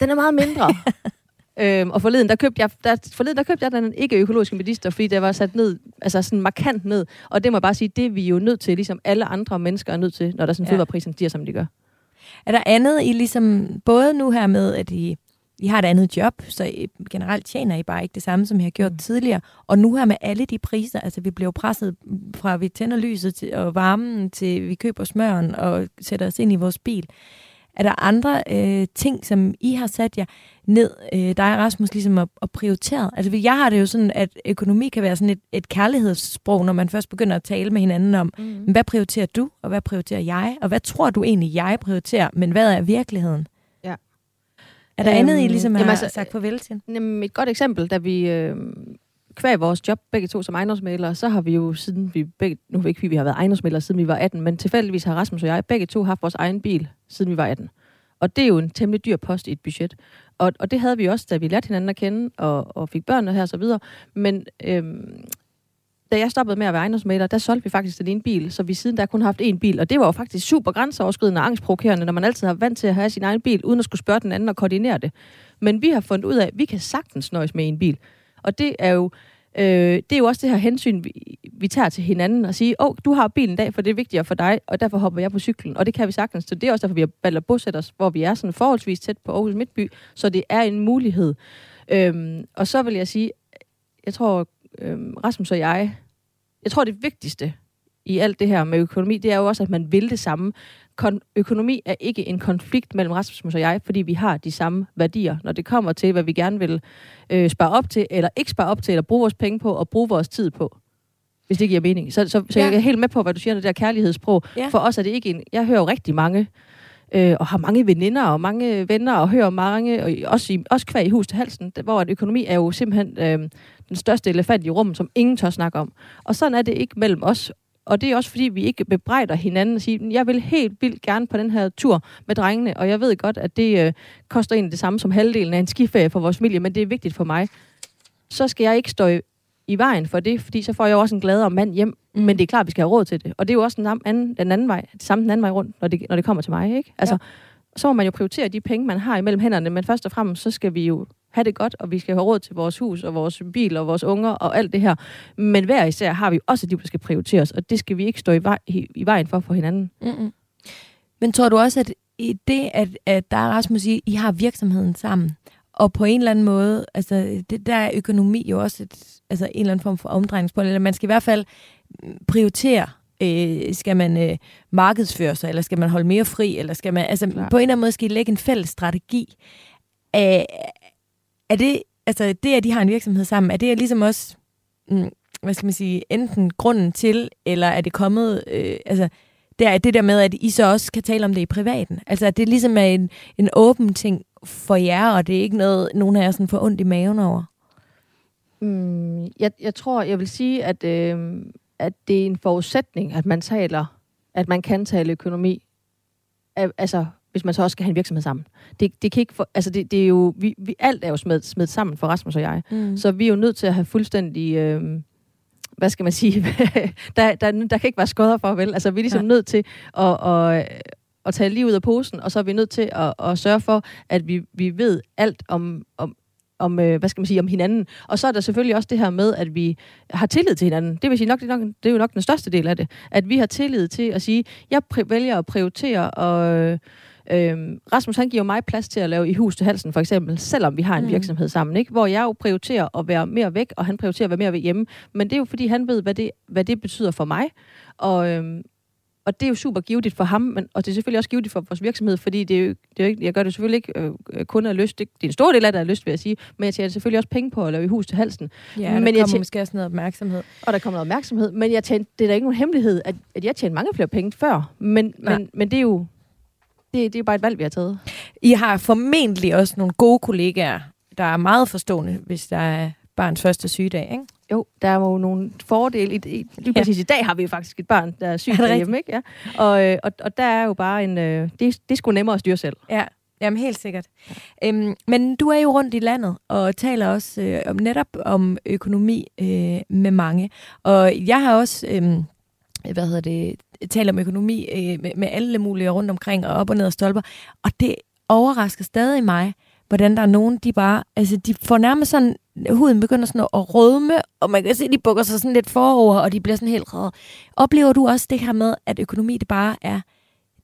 C: den er meget mindre. øhm, og forleden, der købte jeg, der, forleden, der købte jeg den ikke økologiske medister, fordi der var sat ned, altså sådan markant ned. Og det må jeg bare sige, det er vi jo nødt til, ligesom alle andre mennesker er nødt til, når der sådan
B: Ja.
C: ja. fødevareprisen stiger, som de gør.
B: Er der andet i ligesom, både nu her med, at I, I har et andet job, så I, generelt tjener I bare ikke det samme, som I har gjort mm. tidligere, og nu her med alle de priser, altså vi bliver presset fra vi tænder lyset til, og varmen til vi køber smøren og sætter os ind i vores bil. Er der andre øh, ting, som I har sat jer ned, øh, dig og Rasmus, ligesom at, at prioritere? Altså jeg har det jo sådan, at økonomi kan være sådan et, et kærlighedssprog, når man først begynder at tale med hinanden om,
C: Mm.
B: hvad prioriterer du, og hvad prioriterer jeg, og hvad tror du egentlig, jeg prioriterer, men hvad er virkeligheden? Er der
C: Øhm,
B: andet, I ligesom har
C: jamen
B: altså, sagt farvel til?
C: Jamen, et godt eksempel, da vi øh, kvæg vores job, begge to som ejendomsmalere, så har vi jo siden vi begge, nu vi ikke, fordi vi har været ejendomsmalere siden vi var 18, men tilfældigvis har Rasmus og jeg begge to haft vores egen bil, siden vi var 18. Og det er jo en temmelig dyr post i et budget. Og, og det havde vi også, da vi lærte hinanden at kende, og, og fik børnene her og så videre. Men øhm, da jeg stoppede med at være ejendomsmaler, der solgte vi faktisk den ene bil, så vi siden der kun har haft én bil. Og det var jo faktisk super grænseoverskridende og angstprovokerende, når man altid har vant til at have sin egen bil, uden at skulle spørge den anden og koordinere det. Men vi har fundet ud af, at vi kan sagtens nøjes med en bil. Og det er jo, øh, det er jo også det her hensyn, vi, vi tager til hinanden og sige, åh, oh, du har bilen i dag, for det er vigtigere for dig, og derfor hopper jeg på cyklen. Og det kan vi sagtens. Så det er også derfor, vi har valgt at bosætte os, hvor vi er sådan forholdsvis tæt på Aarhus Midtby, så det er en mulighed. Øhm, og så vil jeg sige, jeg tror, øhm, Rasmus og jeg, jeg tror det vigtigste i alt det her med økonomi, det er jo også, at man vil det samme. Kon- økonomi er ikke en konflikt mellem Rasmus og jeg, fordi vi har de samme værdier, når det kommer til, hvad vi gerne vil øh, spare op til, eller ikke spare op til, eller bruge vores penge på, og bruge vores tid på. Hvis det giver mening. Så, så, så
B: Ja.
C: jeg er helt med på, hvad du siger, det der kærlighedssprog.
B: Ja.
C: For os er det ikke en... Jeg hører jo rigtig mange, øh, og har mange veninder og mange venner, og hører mange, og også, i, også kvæg i hus til halsen, hvor at økonomi er jo simpelthen øh, den største elefant i rummet, som ingen tør snakke om. Og sådan er det ikke mellem os. Og det er også fordi, vi ikke bebrejder hinanden og siger, jeg vil helt vildt gerne på den her tur med drengene, og jeg ved godt, at det øh, koster egentlig det samme som halvdelen af en skiferie for vores familie, men det er vigtigt for mig. Så skal jeg ikke stå i, i vejen for det, fordi så får jeg jo også en gladere mand hjem,
B: Mm.
C: mm. men det er klart, at vi skal have råd til det. Og det er jo også den anden, den anden vej, det samme den anden vej rundt, når det, når det kommer til mig. Ikke? Altså, ja. Så må man jo prioritere de penge, man har imellem hænderne, men først og fremmest, så skal vi jo have det godt, og vi skal have råd til vores hus, og vores bil, og vores unger, og alt det her. Men hver især har vi også et liv, der skal prioriteres, og det skal vi ikke stå i, vej, i, vejen for for hinanden.
B: Mm-mm. Men tror du også, at i det, at, at der er Rasmus, I, I har virksomheden sammen, og på en eller anden måde, altså det, der er økonomi jo også et, altså en eller anden form for omdrejningspunkt, eller man skal i hvert fald mm, prioritere, øh, skal man øh, markedsføre sig, eller skal man holde mere fri, eller skal man, altså
C: Klart.
B: på en eller anden måde skal I lægge en fælles strategi. Er, er det, altså det, at de har en virksomhed sammen, er det ligesom også, mm, hvad skal man sige, enten grunden til, eller er det kommet, øh, altså det er det der med, at I så også kan tale om det i privaten. Altså, at det ligesom er en, en åben ting for jer, og det er ikke noget, nogen af jer sådan får ondt i maven over.
C: Mm, jeg, jeg tror, jeg vil sige, at, øh, at det er en forudsætning, at man taler, at man kan tale økonomi. Altså, hvis man så også skal have en virksomhed sammen. Det, det kan ikke for, altså det, det er jo, vi, vi, alt er jo smidt, smidt sammen for Rasmus og jeg.
B: Mm.
C: Så vi er jo nødt til at have fuldstændig, øh, hvad skal man sige, der, der, der kan ikke være skodder for, vel? Altså vi er ligesom
B: Nej.
C: nødt til at, at, at tage lige ud af posen, og så er vi nødt til at, at sørge for, at vi, vi ved alt om, om, om, øh, hvad skal man sige, om hinanden. Og så er der selvfølgelig også det her med, at vi har tillid til hinanden. Det vil sige nok, det er, nok, det er jo nok den største del af det. At vi har tillid til at sige, jeg vælger at prioritere og, Øhm, Rasmus, han giver mig plads til at lave i hus til halsen, for eksempel, selvom vi har en mm. virksomhed sammen, ikke? hvor jeg jo prioriterer at være mere væk, og han prioriterer at være mere ved hjemme. Men det er jo, fordi han ved, hvad det, hvad det betyder for mig. Og, øhm, og det er jo super givetigt for ham, men, og det er selvfølgelig også givetigt for vores virksomhed, fordi det er jo, det er jo ikke, jeg gør det selvfølgelig ikke øh, kun af lyst. Det, det er en stor del af det af lyst, vil jeg sige, men jeg tjener selvfølgelig også penge på at lave i hus til halsen.
B: Ja, der
C: men
B: kommer
C: jeg tjener,
B: måske også noget opmærksomhed.
C: og der kommer noget opmærksomhed, men jeg tjener, det er da ikke nogen hemmelighed, at, at jeg tjener mange flere penge før, men, men, men det er jo det, det er bare et valg, vi har taget.
B: I har formentlig også nogle gode kollegaer, der er meget forstående, hvis der er barns første sygedag, ikke?
C: Jo, der er jo nogle fordele. I, i, lige præcis ja. i dag har vi jo faktisk et barn, der er
B: det
C: derhjemme, ikke? Ja. Og, øh, og, og der er jo bare en... Øh, det, det er sgu nemmere at styre selv.
B: Ja, jamen helt sikkert. Øhm, men du er jo rundt i landet og taler også øh, om netop om økonomi øh, med mange. Og jeg har også, øh, hvad hedder det, talt om økonomi øh, med, med alle mulige rundt omkring og op og ned af stolper. Og det overrasker stadig mig, hvordan der er nogen, de bare, altså de får nærmest sådan, huden begynder sådan at rødme, og man kan se, de bukker sig sådan lidt forover, og de bliver sådan helt røde. Oplever du også det her med, at økonomi, det bare er,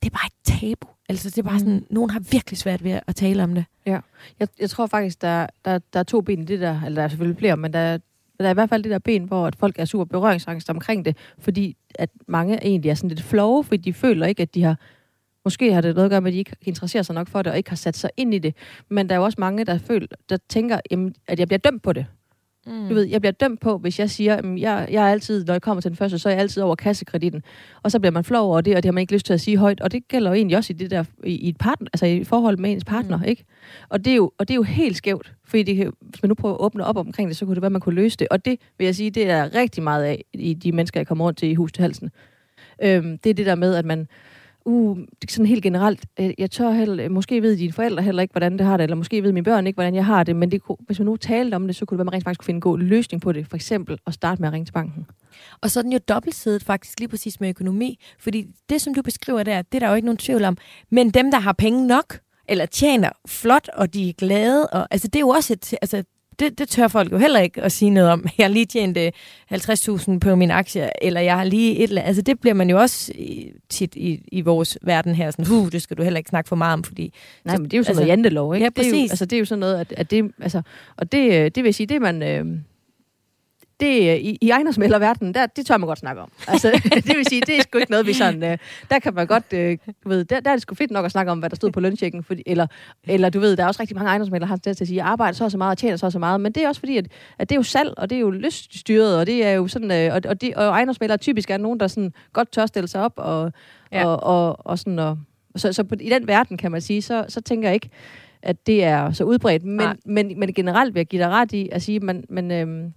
B: det er bare et tabu? Altså det er bare sådan, mm. nogen har virkelig svært ved at tale om det.
C: Ja. Jeg, jeg tror faktisk, der, der, der er to ben i det der, eller der er selvfølgelig flere, men der, der er i hvert fald det der ben, hvor at folk er super berøringsangst omkring det, fordi at mange egentlig er sådan lidt flove, fordi de føler ikke, at de har Måske har det noget at gøre med, at de ikke interesserer sig nok for det, og ikke har sat sig ind i det. Men der er jo også mange, der, føler, der tænker, jamen, at jeg bliver dømt på det. Mm. Du ved, jeg bliver dømt på, hvis jeg siger, at jeg, jeg er altid, når jeg kommer til den første, så er jeg altid over kassekreditten. Og så bliver man flov over det, og det har man ikke lyst til at sige højt. Og det gælder jo egentlig også i det der, i, i et partner, altså i forhold med ens partner, mm. ikke? Og det, er jo, og det er jo helt skævt, fordi det, kan- hvis man nu prøver at åbne op omkring det, så kunne det være, at man kunne løse det. Og det vil jeg sige, det er rigtig meget af i de mennesker, jeg kommer rundt til i hus til halsen. Øhm, det er det der med, at man, uh, det er sådan helt generelt, øh, jeg tør heller, øh, måske ved dine forældre heller ikke, hvordan det har det, eller måske ved mine børn ikke, hvordan jeg har det, men det, kunne- hvis man nu talte om det, så kunne det være, at man rent faktisk kunne finde en god løsning på det. For eksempel at starte med at ringe til banken.
B: Og så er den jo dobbeltsidet faktisk lige præcis med økonomi. Fordi det, som du beskriver der, det er der jo ikke nogen tvivl om. Men dem, der har penge nok, eller tjener flot, og de er glade, og, altså det er jo også et, altså, det, det tør folk jo heller ikke at sige noget om. Jeg har lige tjent øh, 50.000 på min aktie, eller jeg har lige et eller andet. Altså det bliver man jo også i- tit i, i vores verden her, sådan, uh, det skal du heller ikke snakke for meget om, fordi...
C: Nej, men det er jo sådan
B: altså-
C: noget jantelov, ikke?
B: Ja,
C: Det er jo,
B: præcis.
C: altså, det er jo sådan noget, at, at det, altså, og det, øh, det vil sige, det er man, øh, det, øh, i, i ejendomsmælderverdenen, der, det tør man godt snakke om. Altså, det vil sige, det er sgu ikke noget, vi sådan, øh, der kan man godt, øh, du ved, der, der er det sgu fedt nok at snakke om, hvad der stod på lønchecken, fordi, eller, eller du ved, der er også rigtig mange ejendomsmælder, der har tendens til at sige, jeg arbejder så og så meget og tjener så og så meget, men det er også fordi, at, at det er jo salg, og det er jo lyststyret, og det er jo sådan, øh, og, og, de, og ejendomsmælder typisk er nogen, der sådan godt tør stille sig op, og, Ja. og, og, og sådan, og, så, så på, i den verden, kan man sige, så, så tænker jeg ikke, at det er så udbredt, men,
B: Nej.
C: men, men generelt vil jeg give dig ret i at sige, man, man, øhm,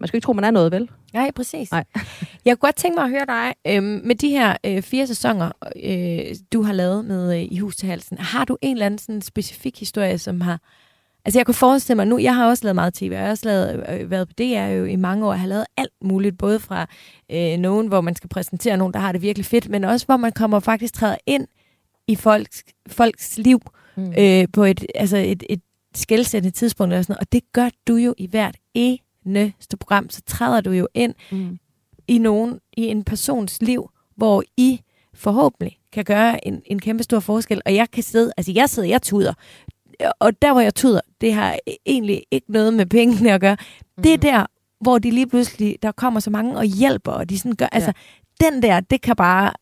C: man skal ikke tro, man er noget, vel?
B: Nej, præcis.
C: Nej.
B: Jeg kunne godt tænke mig at høre dig, øhm, med de her øh, fire sæsoner, øh, du har lavet med øh, I Hus til Halsen, har du en eller anden sådan specifik historie, som har... Altså jeg kunne forestille mig nu, jeg har også lavet meget tv, og jeg har også lavet, øh, været på DR jo i mange år, jeg har lavet alt muligt, både fra øh, nogen, hvor man skal præsentere nogen, der har det virkelig fedt, men også hvor man kommer faktisk træder ind i folks, folks liv
C: Mm.
B: øh, på et, altså et, et skældsættende tidspunkt eller sådan noget. Og det gør du jo i hvert eneste program. Så træder du jo ind
C: Mm.
B: i nogen, i en persons liv, hvor I forhåbentlig kan gøre en, en kæmpe stor forskel. Og jeg kan sidde, altså jeg sidder, jeg tuder. Og der, hvor jeg tuder, det har egentlig ikke noget med pengene at gøre. Det er
C: Mm.
B: der, hvor de lige pludselig, der kommer så mange og hjælper, og de sådan gør, altså den der, det kan bare,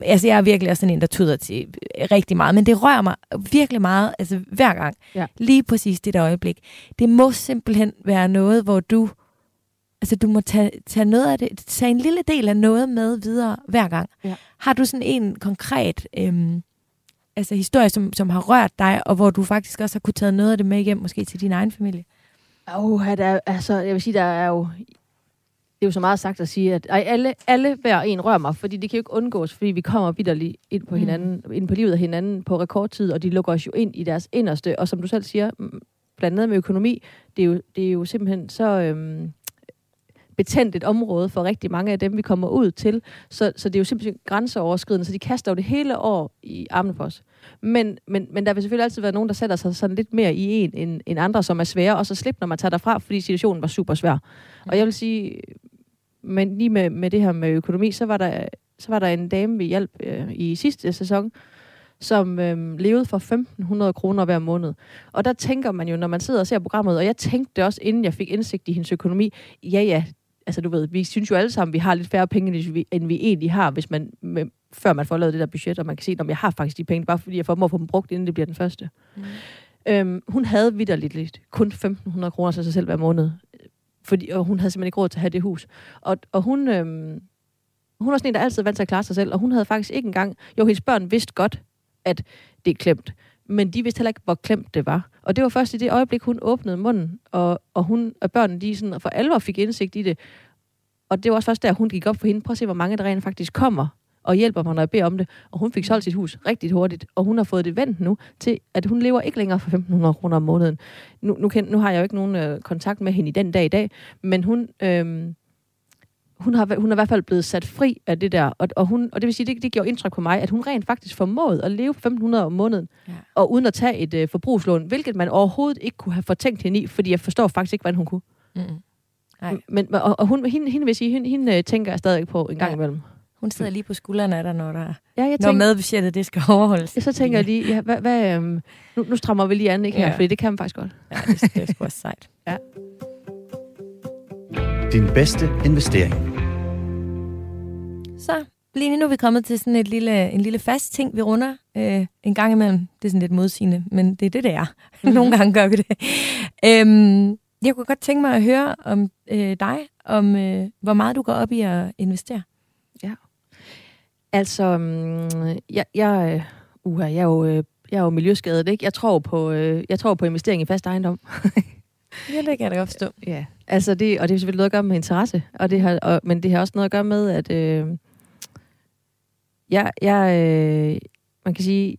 B: altså jeg er virkelig også sådan en, der tuder til rigtig meget, men det rører mig virkelig meget, altså hver gang.
C: Ja.
B: Lige præcis det der øjeblik. Det må simpelthen være noget, hvor du, altså du må tage, tage noget af det, tage en lille del af noget med videre hver gang.
C: Ja.
B: Har du sådan en konkret øhm, altså historie, som, som har rørt dig, og hvor du faktisk også har kunne tage noget af det med hjem, måske til din egen familie?
C: Oh, der, er- altså, jeg vil sige, der er jo... Det er jo så meget sagt at sige, at ej, alle, alle hver en rører mig, fordi det kan jo ikke undgås, fordi vi kommer vidderligt ind på
B: Mm.
C: hinanden, mm. ind på livet af hinanden på rekordtid, og de lukker os jo ind i deres inderste. Og som du selv siger, blandt andet med økonomi, det er jo, det er jo simpelthen så øhm, betændt et område for rigtig mange af dem, vi kommer ud til. Så, så det er jo simpelthen grænseoverskridende, så de kaster jo det hele år i armene på os. Men, men, men der vil selvfølgelig altid være nogen, der sætter sig sådan lidt mere i en end, end andre, som er svære, og så slipper, når man tager derfra, fordi situationen var super svær. Og jeg vil sige, men lige med, med det her med økonomi, så var der, så var der en dame, vi hjalp øh, i sidste sæson, som øh, levede for 1.500 kroner hver måned. Og der tænker man jo, når man sidder og ser programmet, og jeg tænkte også, inden jeg fik indsigt i hendes økonomi, ja ja, altså du ved, vi synes jo alle sammen, vi har lidt færre penge, end vi, end vi egentlig har, hvis man, med, før man får lavet det der budget, og man kan se, at jeg har faktisk de penge, bare fordi jeg får dem at få dem brugt, inden det bliver den første. Mm. Øhm, hun havde vidderligt lidt, kun 1.500 kroner til sig selv hver måned, fordi, og hun havde simpelthen ikke råd til at have det hus. Og, og hun, øhm, hun var sådan en, der altid vant til at klare sig selv, og hun havde faktisk ikke engang, jo, hendes børn vidste godt, at det er klemt, men de vidste heller ikke, hvor klemt det var. Og det var først i det øjeblik, hun åbnede munden, og, og, hun, og børnene de sådan for alvor fik indsigt i det. Og det var også først der, hun gik op for hende. Prøv at se, hvor mange der rent faktisk kommer og hjælper mig, når jeg beder om det. Og hun fik solgt sit hus rigtig hurtigt, og hun har fået det vendt nu til, at hun lever ikke længere for 1.500 kroner om måneden. Nu, nu, kan, nu har jeg jo ikke nogen øh, kontakt med hende i den dag i dag, men hun... Øh, hun har, hun er i hvert fald blevet sat fri af det der, og, og, hun, og det vil sige, det, det gjorde indtryk på mig, at hun rent faktisk formåede at leve 1.500 om måneden, ja. og uden at tage et øh, forbrugslån, hvilket man overhovedet ikke kunne have fortænkt hende i, fordi jeg forstår faktisk ikke, hvordan hun kunne. Mm. Nej. Men, og, og hun, hende, hende vil sige, hende, hende øh, tænker jeg stadig på en gang ja. imellem.
B: Hun sidder lige på skuldrene af dig, når, der, ja, jeg når medbudgettet det skal overholdes.
C: Ja, så tænker jeg lige, ja, hvad, hvad, øhm, nu, nu strammer vi lige an, ikke her, ja. fordi det kan man faktisk godt.
B: Ja, det, det er sgu også sejt. ja.
A: Din bedste investering.
B: Så, lige nu er vi kommet til sådan et lille, en lille fast ting, vi runder øh, en gang imellem. Det er sådan lidt modsigende, men det er det, det er. Nogle gange gør vi det. Øhm, jeg kunne godt tænke mig at høre om øh, dig, om øh, hvor meget du går op i at investere.
C: Ja. Altså, um, jeg, jeg, uh, jeg, er jo, øh, jeg er jo miljøskadet, ikke? Jeg tror på, øh, jeg tror på investering i fast ejendom.
B: ja, det kan jeg da godt forstå.
C: Ja, altså det, og det har selvfølgelig noget at gøre med interesse, og det har, og, men det har også noget at gøre med, at øh, jeg, jeg øh, man kan sige,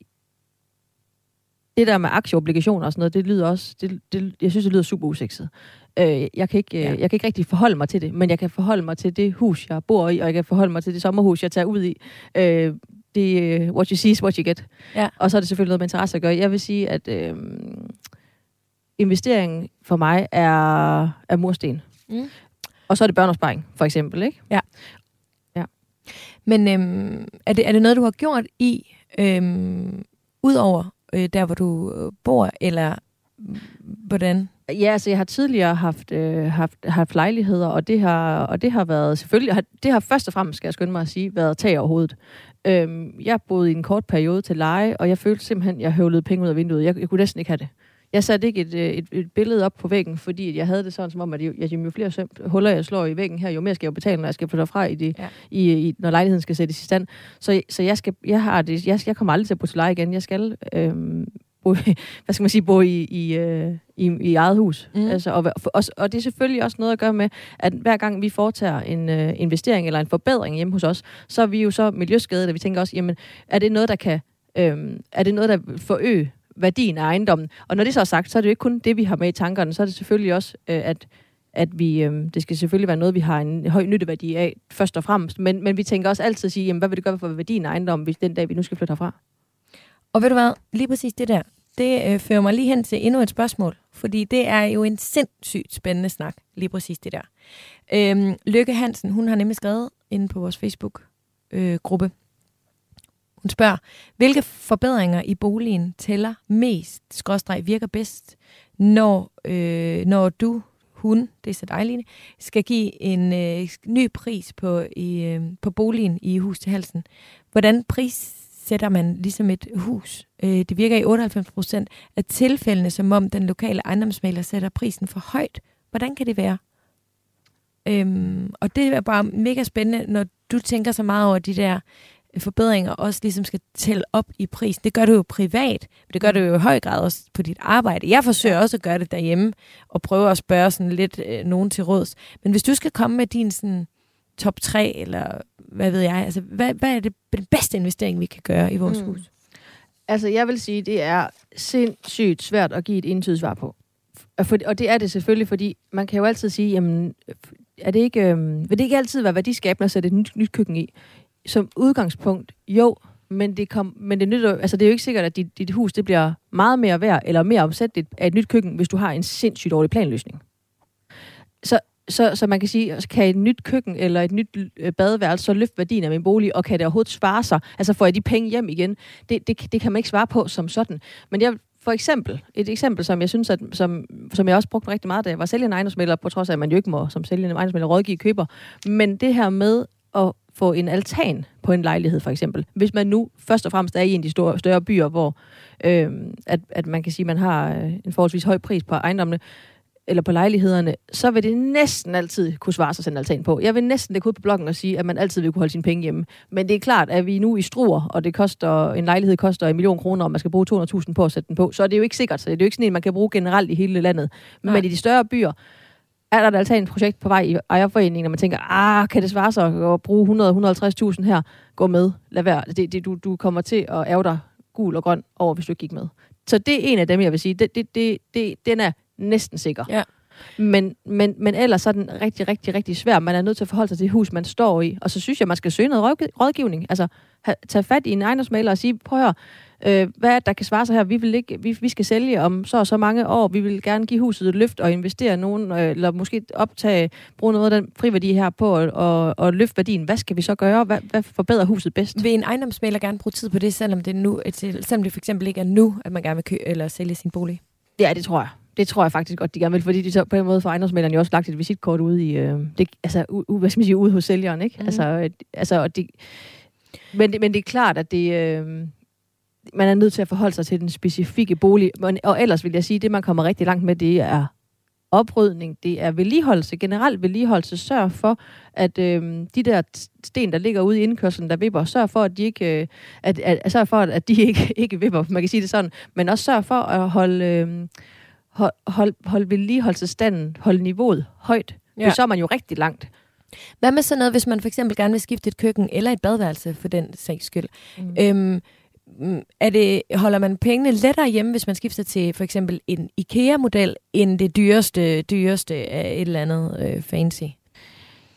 C: det der med aktieobligationer og sådan noget, det lyder også, det, det, jeg synes, det lyder super usekset. Øh, jeg, kan ikke, øh, ja. jeg kan ikke rigtig forholde mig til det, men jeg kan forholde mig til det hus, jeg bor i, og jeg kan forholde mig til det sommerhus, jeg tager ud i. Øh, det what you see is what you get. Ja. Og så er det selvfølgelig noget med interesse at gøre. Jeg vil sige, at øh, investeringen for mig er, er mursten. Mm. Og så er det børneopsparing, for eksempel, ikke?
B: Ja. ja. Men øhm, er, det, er det noget, du har gjort i, øhm, ud over øh, der, hvor du øh, bor, eller hvordan?
C: Ja, altså jeg har tidligere haft, øh, haft, haft lejligheder, og det har, og det har været selvfølgelig, har, det har først og fremmest, skal jeg skynde mig at sige, været tag over hovedet. Øhm, jeg boede i en kort periode til leje, og jeg følte simpelthen, at jeg høvlede penge ud af vinduet. Jeg, jeg kunne næsten ikke have det. Jeg satte ikke et, øh, et, et billede op på væggen, fordi jeg havde det sådan som om, at jo, jeg, jo flere huller jeg slår i væggen her, jo mere skal jeg betale, når jeg skal få derfra, i det, ja. i, i, når lejligheden skal sættes i stand. Så, så jeg, skal, jeg, har det, jeg, jeg kommer aldrig til at bo til leje igen. Jeg skal øhm, bo, hvad skal man sige, bo i, i, øh, i, i eget hus. Mm. Altså, og, og, og det er selvfølgelig også noget at gøre med, at hver gang vi foretager en uh, investering eller en forbedring hjemme hos os, så er vi jo så miljøskadede, og vi tænker også, jamen, er det noget, der kan, øhm, er det noget, der forøge værdien af ejendommen. Og når det så er sagt, så er det jo ikke kun det, vi har med i tankerne, så er det selvfølgelig også, øh, at at vi, øh, det skal selvfølgelig være noget, vi har en høj nytteværdi af, først og fremmest. Men, men vi tænker også altid at sige, jamen, hvad vil det gøre for værdien af ejendommen, hvis den dag, vi nu skal flytte herfra?
B: Og ved du hvad, lige præcis det der, det øh, fører mig lige hen til endnu et spørgsmål. Fordi det er jo en sindssygt spændende snak, lige præcis det der. Øhm, Lykke Hansen, hun har nemlig skrevet inde på vores Facebook-gruppe, øh, hun spørger, hvilke forbedringer i boligen tæller mest, skråstreg virker bedst, når, øh, når du, hun, det er så dejligt, skal give en øh, ny pris på, i, øh, på boligen i hus til halsen. Hvordan prissætter man ligesom et hus? Øh, det virker i 98 procent af tilfældene, som om den lokale ejendomsmaler sætter prisen for højt. Hvordan kan det være? Øhm, og det er bare mega spændende, når du tænker så meget over de der forbedringer også ligesom skal tælle op i prisen. Det gør du jo privat, men det gør du jo i høj grad også på dit arbejde. Jeg forsøger også at gøre det derhjemme, og prøve at spørge sådan lidt øh, nogen til råds. Men hvis du skal komme med din sådan, top 3, eller hvad ved jeg, altså, hvad, hvad er det, den bedste investering, vi kan gøre i vores mm. hus?
C: Altså, jeg vil sige, det er sindssygt svært at give et entydigt svar på. Og det er det selvfølgelig, fordi man kan jo altid sige, jamen, er det ikke, øh, vil det ikke altid være værdiskabende at sætte et nyt, nyt køkken i? Som udgangspunkt, jo, men det, kom, men det, nytter, altså det er jo ikke sikkert, at dit, dit hus det bliver meget mere værd eller mere omsætteligt af et nyt køkken, hvis du har en sindssygt dårlig planløsning. Så så, så man kan sige, kan et nyt køkken eller et nyt øh, badeværelse så løfte værdien af min bolig, og kan det overhovedet svare sig? Altså får jeg de penge hjem igen? Det, det, det kan man ikke svare på som sådan. Men jeg for eksempel, et eksempel, som jeg synes, at, som, som jeg også brugte rigtig meget, da jeg var sælgende ejendomsmælder, på trods af, at man jo ikke må som sælgende ejendomsmælder rådgive køber. Men det her med at få en altan på en lejlighed, for eksempel. Hvis man nu først og fremmest er i en af de store, større byer, hvor øh, at, at man kan sige, at man har øh, en forholdsvis høj pris på ejendommene, eller på lejlighederne, så vil det næsten altid kunne svare sig en altan på. Jeg vil næsten lægge ud på bloggen og sige, at man altid vil kunne holde sine penge hjemme. Men det er klart, at vi nu i struer, og det koster, en lejlighed koster en million kroner, og man skal bruge 200.000 på at sætte den på, så er det jo ikke sikkert. Så det er jo ikke sådan en, man kan bruge generelt i hele landet. Men Nej. i de større byer, er der et altanprojekt på vej i ejerforeningen, og man tænker, ah, kan det svare sig at bruge 100-150.000 her? Gå med, lad være. Det, det, du, du kommer til at ærge dig gul og grøn over, hvis du ikke gik med. Så det er en af dem, jeg vil sige. Det, det, det, det, den er næsten sikker.
B: Ja.
C: Men, men, men ellers er den rigtig, rigtig, rigtig svær. Man er nødt til at forholde sig til det hus, man står i. Og så synes jeg, man skal søge noget rådgivning. Altså, tage fat i en ejendomsmaler og sige, prøv at høre, øh, hvad er, der kan svare sig her? Vi, vil ikke, vi, vi skal sælge om så og så mange år. Vi vil gerne give huset et løft og investere nogen, øh, eller måske optage, bruge noget af den friværdi her på og, og, og løfte værdien. Hvad skal vi så gøre? Hvad, hvad forbedrer huset bedst?
B: Vil en ejendomsmaler gerne bruge tid på det, selvom det, nu, selvom det for eksempel ikke er nu, at man gerne vil købe eller sælge sin bolig?
C: Ja, det tror jeg. Det tror jeg faktisk godt, de gerne vil, fordi de så på en måde for ejendomsmælderne jo også lagt et visitkort ude i, øh, det, altså, u, hvad skal man sige, ude hos sælgeren, ikke? Mm. Altså, altså, og de, men, det, men det er klart, at det, øh, man er nødt til at forholde sig til den specifikke bolig. Og ellers vil jeg sige, at det, man kommer rigtig langt med, det er oprydning, det er vedligeholdelse, generelt vedligeholdelse. Sørg for, at øh, de der sten, der ligger ude i indkørslen, der vipper, sørg for, at de ikke, øh, at, at, sørg for, at de ikke, ikke vipper, man kan sige det sådan, men også sørg for at holde, øh, hold, hold, hold vedligeholdelsesstanden, holde niveauet højt. Ja. Så er man jo rigtig langt.
B: Hvad med sådan noget, hvis man for eksempel gerne vil skifte et køkken eller et badeværelse for den sags skyld? Mm. Øhm, er det, holder man pengene lettere hjemme, hvis man skifter til for eksempel en IKEA-model, end det dyreste, dyreste af et eller andet øh, fancy?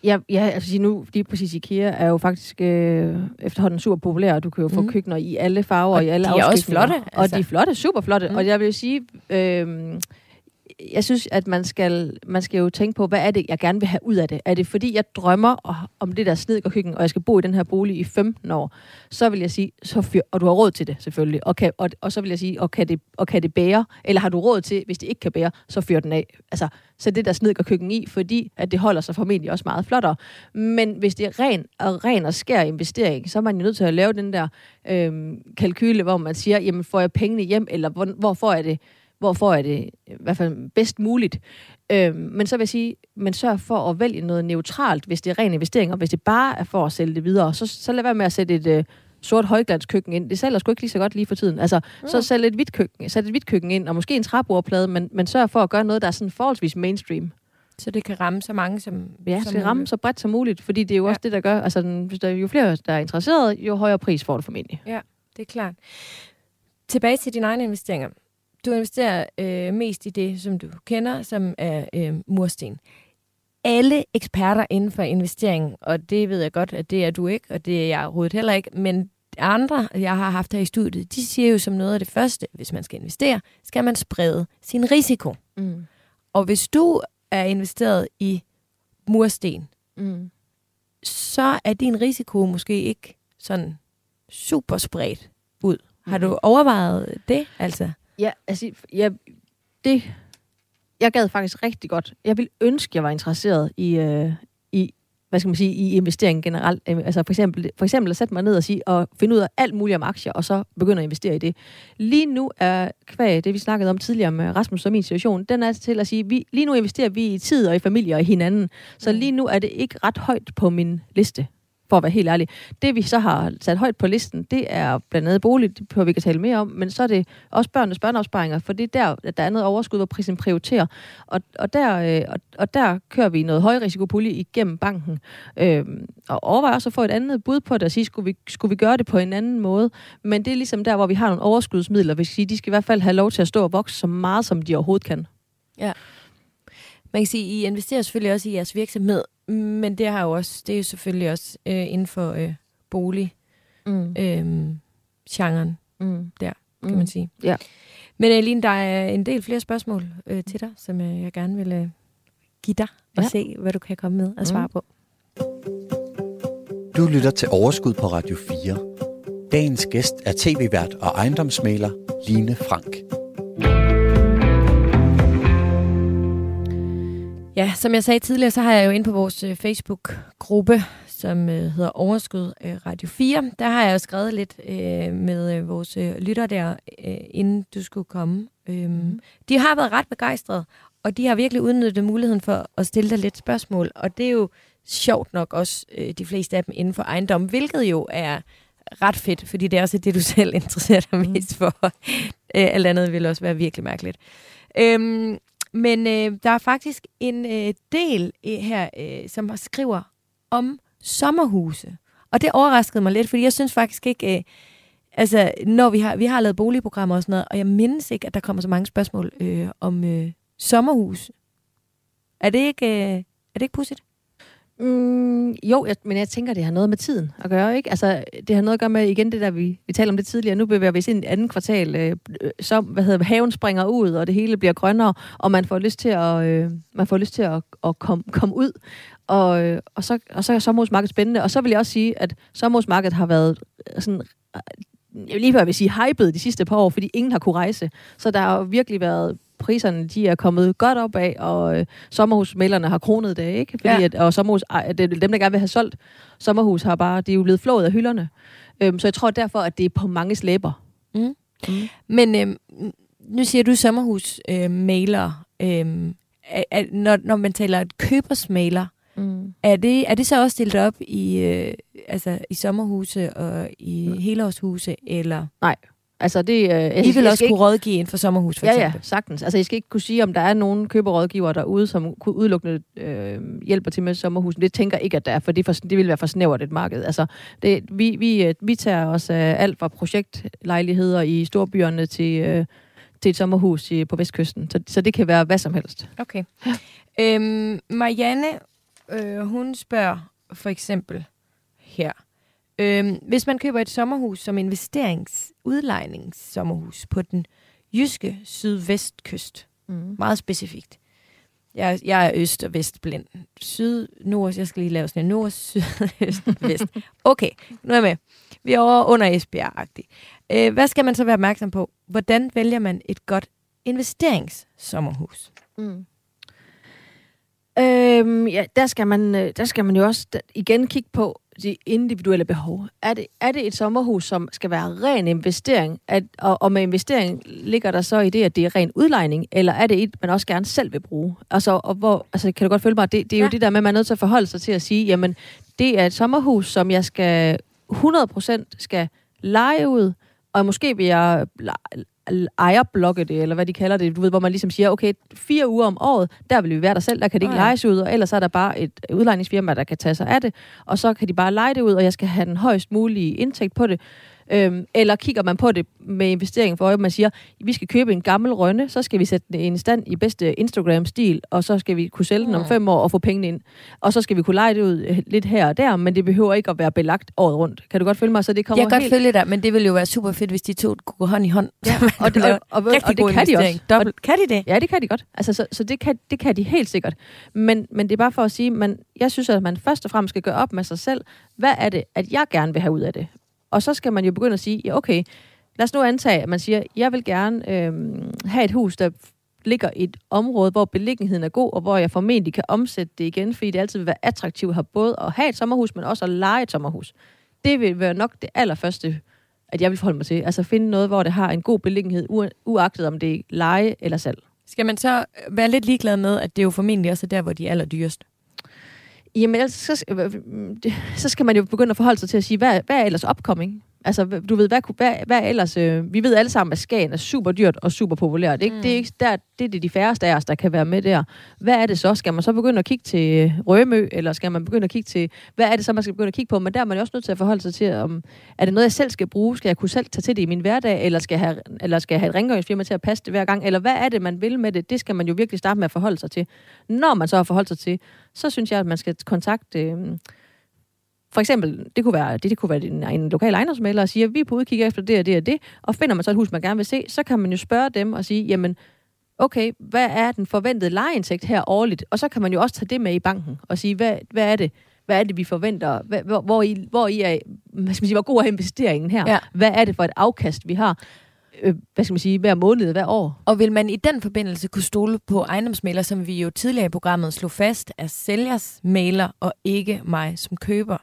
C: Ja, ja altså nu, lige præcis IKEA er jo faktisk øh, efterhånden super populær, og du kan jo få mm. køkkener i alle farver, og i alle
B: de er også flotte.
C: Altså. Og de er flotte, super flotte. Mm. Og jeg vil sige, øh, jeg synes, at man skal, man skal jo tænke på, hvad er det, jeg gerne vil have ud af det? Er det fordi, jeg drømmer om det der snedkerkøkken, og jeg skal bo i den her bolig i 15 år? Så vil jeg sige, så fyr, og du har råd til det selvfølgelig. Og, kan, og, og så vil jeg sige, og kan, det, og kan det bære? Eller har du råd til, hvis det ikke kan bære, så fyr den af. Altså, så det der snedkerkøkken i, fordi at det holder sig formentlig også meget flottere. Men hvis det er ren og, ren og skær investering, så er man jo nødt til at lave den der øh, kalkyle, hvor man siger, jamen får jeg pengene hjem, eller hvor, hvor får jeg det? Hvor får jeg det i hvert fald bedst muligt. Øh, men så vil jeg sige, men sørg for at vælge noget neutralt, hvis det er ren investering, og hvis det bare er for at sælge det videre. Så, så lad være med at sætte et øh, sort højglanskøkken ind. Det sælger sgu ikke lige så godt lige for tiden. Altså, mm. så sælg et hvidt køkken, sæt et hvidt køkken ind, og måske en træbordplade, men, men sørg for at gøre noget, der er sådan forholdsvis mainstream.
B: Så det kan ramme så mange som
C: Ja, det kan ramme så bredt som muligt, fordi det er jo ja. også det, der gør, altså den, hvis der jo flere, der er interesseret, jo højere pris får du formentlig.
B: Ja, det er klart. Tilbage til dine egne investeringer du investerer øh, mest i det, som du kender, som er øh, mursten. Alle eksperter inden for investering, og det ved jeg godt, at det er du ikke, og det er jeg overhovedet heller ikke, men andre, jeg har haft her i studiet, de siger jo som noget af det første, hvis man skal investere, skal man sprede sin risiko. Mm. Og hvis du er investeret i mursten, mm. så er din risiko måske ikke sådan super spredt ud. Har du overvejet det, altså?
C: Ja, altså, ja, det... Jeg gad faktisk rigtig godt. Jeg vil ønske, jeg var interesseret i, øh, i hvad skal man sige, i investering generelt. Øh, altså for eksempel, for eksempel at sætte mig ned og, sige, og finde ud af alt muligt om aktier, og så begynde at investere i det. Lige nu er kvæg, det vi snakkede om tidligere med Rasmus og min situation, den er til at sige, vi, lige nu investerer vi i tid og i familie og i hinanden. Så mm. lige nu er det ikke ret højt på min liste for at være helt ærlig. Det vi så har sat højt på listen, det er blandt andet bolig, det vi kan tale mere om, men så er det også børnenes børneopsparinger, for det er der, der er noget overskud, hvor prisen prioriterer. Og, og, der, øh, og, og der kører vi noget højrisikopulje igennem banken. Øh, og overvejer også at få et andet bud på det, og sige, skulle vi, skulle vi gøre det på en anden måde? Men det er ligesom der, hvor vi har nogle overskudsmidler, hvis de skal i hvert fald have lov til at stå og vokse så meget, som de overhovedet kan.
B: Ja. Man kan sige, I investerer selvfølgelig også i jeres virksomhed, men det har jo også, det er jo selvfølgelig også øh, inden for øh, bolig mm. øh, genren mm. der, kan mm. man sige.
C: Ja.
B: Men Aline, der er en del flere spørgsmål øh, til dig, som øh, jeg gerne vil øh, give dig og ja. se, hvad du kan komme med og svare mm. på.
A: Du lytter til Overskud på Radio 4. Dagens gæst er tv-vært og ejendomsmaler Line Frank.
B: Som jeg sagde tidligere, så har jeg jo ind på vores øh, Facebook-gruppe, som øh, hedder Overskud øh, Radio 4. Der har jeg jo skrevet lidt øh, med øh, vores øh, lytter der, øh, inden du skulle komme. Øhm, mm. De har været ret begejstrede, og de har virkelig udnyttet muligheden for at stille dig lidt spørgsmål. Og det er jo sjovt nok også øh, de fleste af dem inden for ejendom, hvilket jo er ret fedt, fordi det er også det, du selv interesserer dig mest for. øh, alt andet vil også være virkelig mærkeligt. Øhm, men øh, der er faktisk en øh, del her, øh, som skriver om sommerhuse. Og det overraskede mig lidt, fordi jeg synes faktisk ikke, øh, altså når vi har, vi har lavet boligprogrammer og sådan noget, og jeg mindes ikke, at der kommer så mange spørgsmål øh, om øh, sommerhus. Er det ikke, øh, er det ikke pudsigt?
C: Mm, jo, jeg, men jeg tænker, det har noget med tiden at gøre, ikke? Altså, det har noget at gøre med, igen, det der, vi, vi talte om det tidligere, nu bevæger vi os ind i anden kvartal, øh, så, hvad hedder haven springer ud, og det hele bliver grønnere, og man får lyst til at, øh, man får lyst til at, at komme kom ud, og, øh, og, så, og så er sommerhusmarkedet spændende, og så vil jeg også sige, at sommerhusmarkedet har været øh, sådan, øh, jeg vil lige før vil sige, hypet de sidste par år, fordi ingen har kunne rejse, så der har virkelig været priserne de er kommet godt op af, og øh, sommerhusmalerne har kronet det, ikke? Fordi ja. at, og sommerhus, ej, det, dem, der gerne vil have solgt sommerhus, har bare, de er jo blevet flået af hylderne. Øhm, så jeg tror derfor, at det er på mange slæber.
B: Mm. Mm. Men øh, nu siger du sommerhusmaler. Øh, øh, når, når man taler købersmaler, mm. er, det, er det så også stillet op i, øh, altså, i sommerhuse og i mm. helårshuse, eller?
C: Nej, Altså det, øh,
B: jeg, I vil også kunne ikke... rådgive inden for sommerhus, for
C: ja,
B: eksempel?
C: Ja, sagtens. Altså jeg skal ikke kunne sige, om der er nogen køberrådgiver derude, som kunne udelukkende øh, hjælper til med sommerhus. Det tænker jeg ikke, at der er, for det, for, det vil være for snævert et marked. Altså, det, vi, vi, øh, vi tager os af alt fra projektlejligheder i storbyerne til, øh, til et sommerhus i, på Vestkysten. Så, så det kan være hvad som helst.
B: Okay. Ja. Øhm, Marianne, øh, hun spørger for eksempel her, Øhm, hvis man køber et sommerhus som investerings udlejningssommerhus på den jyske sydvestkyst, mm. meget specifikt. Jeg, jeg er øst- og vestblind. Syd, nord, jeg skal lige lave sådan en nord, syd, øst, vest. Okay, nu er jeg med. Vi er over under Esbjerg-agtigt. Øh, hvad skal man så være opmærksom på? Hvordan vælger man et godt investeringssommerhus? Mm.
C: Øhm, ja, der skal, man, øh, der skal man jo også igen kigge på, de individuelle behov. Er det, er det et sommerhus, som skal være ren investering, at, og, og med investering ligger der så i det, at det er ren udlejning, eller er det et, man også gerne selv vil bruge? Altså, og hvor, altså kan du godt følge mig, det, det er ja. jo det der med, at man er nødt til at forholde sig til at sige, jamen, det er et sommerhus, som jeg skal 100% skal lege ud, og måske vil jeg ejerblokke det, eller hvad de kalder det, du ved, hvor man ligesom siger, okay, fire uger om året, der vil vi være der selv, der kan det ikke oh, ja. lejes ud, og ellers er der bare et udlejningsfirma, der kan tage sig af det, og så kan de bare lege det ud, og jeg skal have den højst mulige indtægt på det. Øhm, eller kigger man på det med investering for øje, man siger, vi skal købe en gammel rønne, så skal vi sætte den i stand i bedste Instagram-stil, og så skal vi kunne sælge den om fem år og få pengene ind. Og så skal vi kunne lege det ud øh, lidt her og der, men det behøver ikke at være belagt året rundt. Kan du godt følge mig? Så det kommer
B: Jeg kan helt... godt følge dig, men det ville jo være super fedt, hvis de to kunne gå hånd i hånd.
C: Ja, og, det, og, og, og, og det kan de også.
B: Dobbelt. Og, kan de det?
C: Ja, det kan de godt. Altså, så, så det, kan, det kan de helt sikkert. Men, men det er bare for at sige, man, jeg synes, at man først og fremmest skal gøre op med sig selv, hvad er det, at jeg gerne vil have ud af det? Og så skal man jo begynde at sige, ja, okay, lad os nu antage, at man siger, jeg vil gerne øh, have et hus, der ligger i et område, hvor beliggenheden er god, og hvor jeg formentlig kan omsætte det igen, fordi det altid vil være attraktivt at have både at have et sommerhus, men også at lege et sommerhus. Det vil være nok det allerførste, at jeg vil forholde mig til. Altså finde noget, hvor det har en god beliggenhed, uagtet om det er leje eller salg.
B: Skal man så være lidt ligeglad med, at det jo formentlig også er der, hvor de er allerdyrest?
C: Jamen, ellers, så, øh, øh, så skal man jo begynde at forholde sig til at sige, hvad, hvad er ellers upcoming? Altså, du ved, hvad, hvad, hvad er ellers... Øh, vi ved alle sammen, at Skagen er super dyrt og super populært. Ikke? Mm. Det, er ikke, der, det er det de færreste af os, der kan være med der. Hvad er det så? Skal man så begynde at kigge til Rømø, eller skal man begynde at kigge til... Hvad er det så, man skal begynde at kigge på? Men der er man jo også nødt til at forholde sig til, om er det noget, jeg selv skal bruge? Skal jeg kunne selv tage til det i min hverdag, eller skal jeg have, eller skal jeg have et rengøringsfirma til at passe det hver gang? Eller hvad er det, man vil med det? Det skal man jo virkelig starte med at forholde sig til. Når man så har forholdt sig til, så synes jeg, at man skal kontakte... Øh, for eksempel, det kunne være, det, det kunne være en, en lokal ejendomsmælder og sige, at vi er på udkig efter det og det og det, og finder man så et hus, man gerne vil se, så kan man jo spørge dem og sige, jamen, okay, hvad er den forventede lejeindtægt her årligt? Og så kan man jo også tage det med i banken og sige, hvad, hvad er det? Hvad er det, vi forventer? Hvad, hvor, hvor, I, hvor I er, hvad skal man sige, hvor god er investeringen her?
B: Ja.
C: Hvad er det for et afkast, vi har? Øh, hvad skal man sige, hver måned, hver år?
B: Og vil man i den forbindelse kunne stole på ejendomsmaler, som vi jo tidligere i programmet slog fast, er sælgers mailer og ikke mig som køber?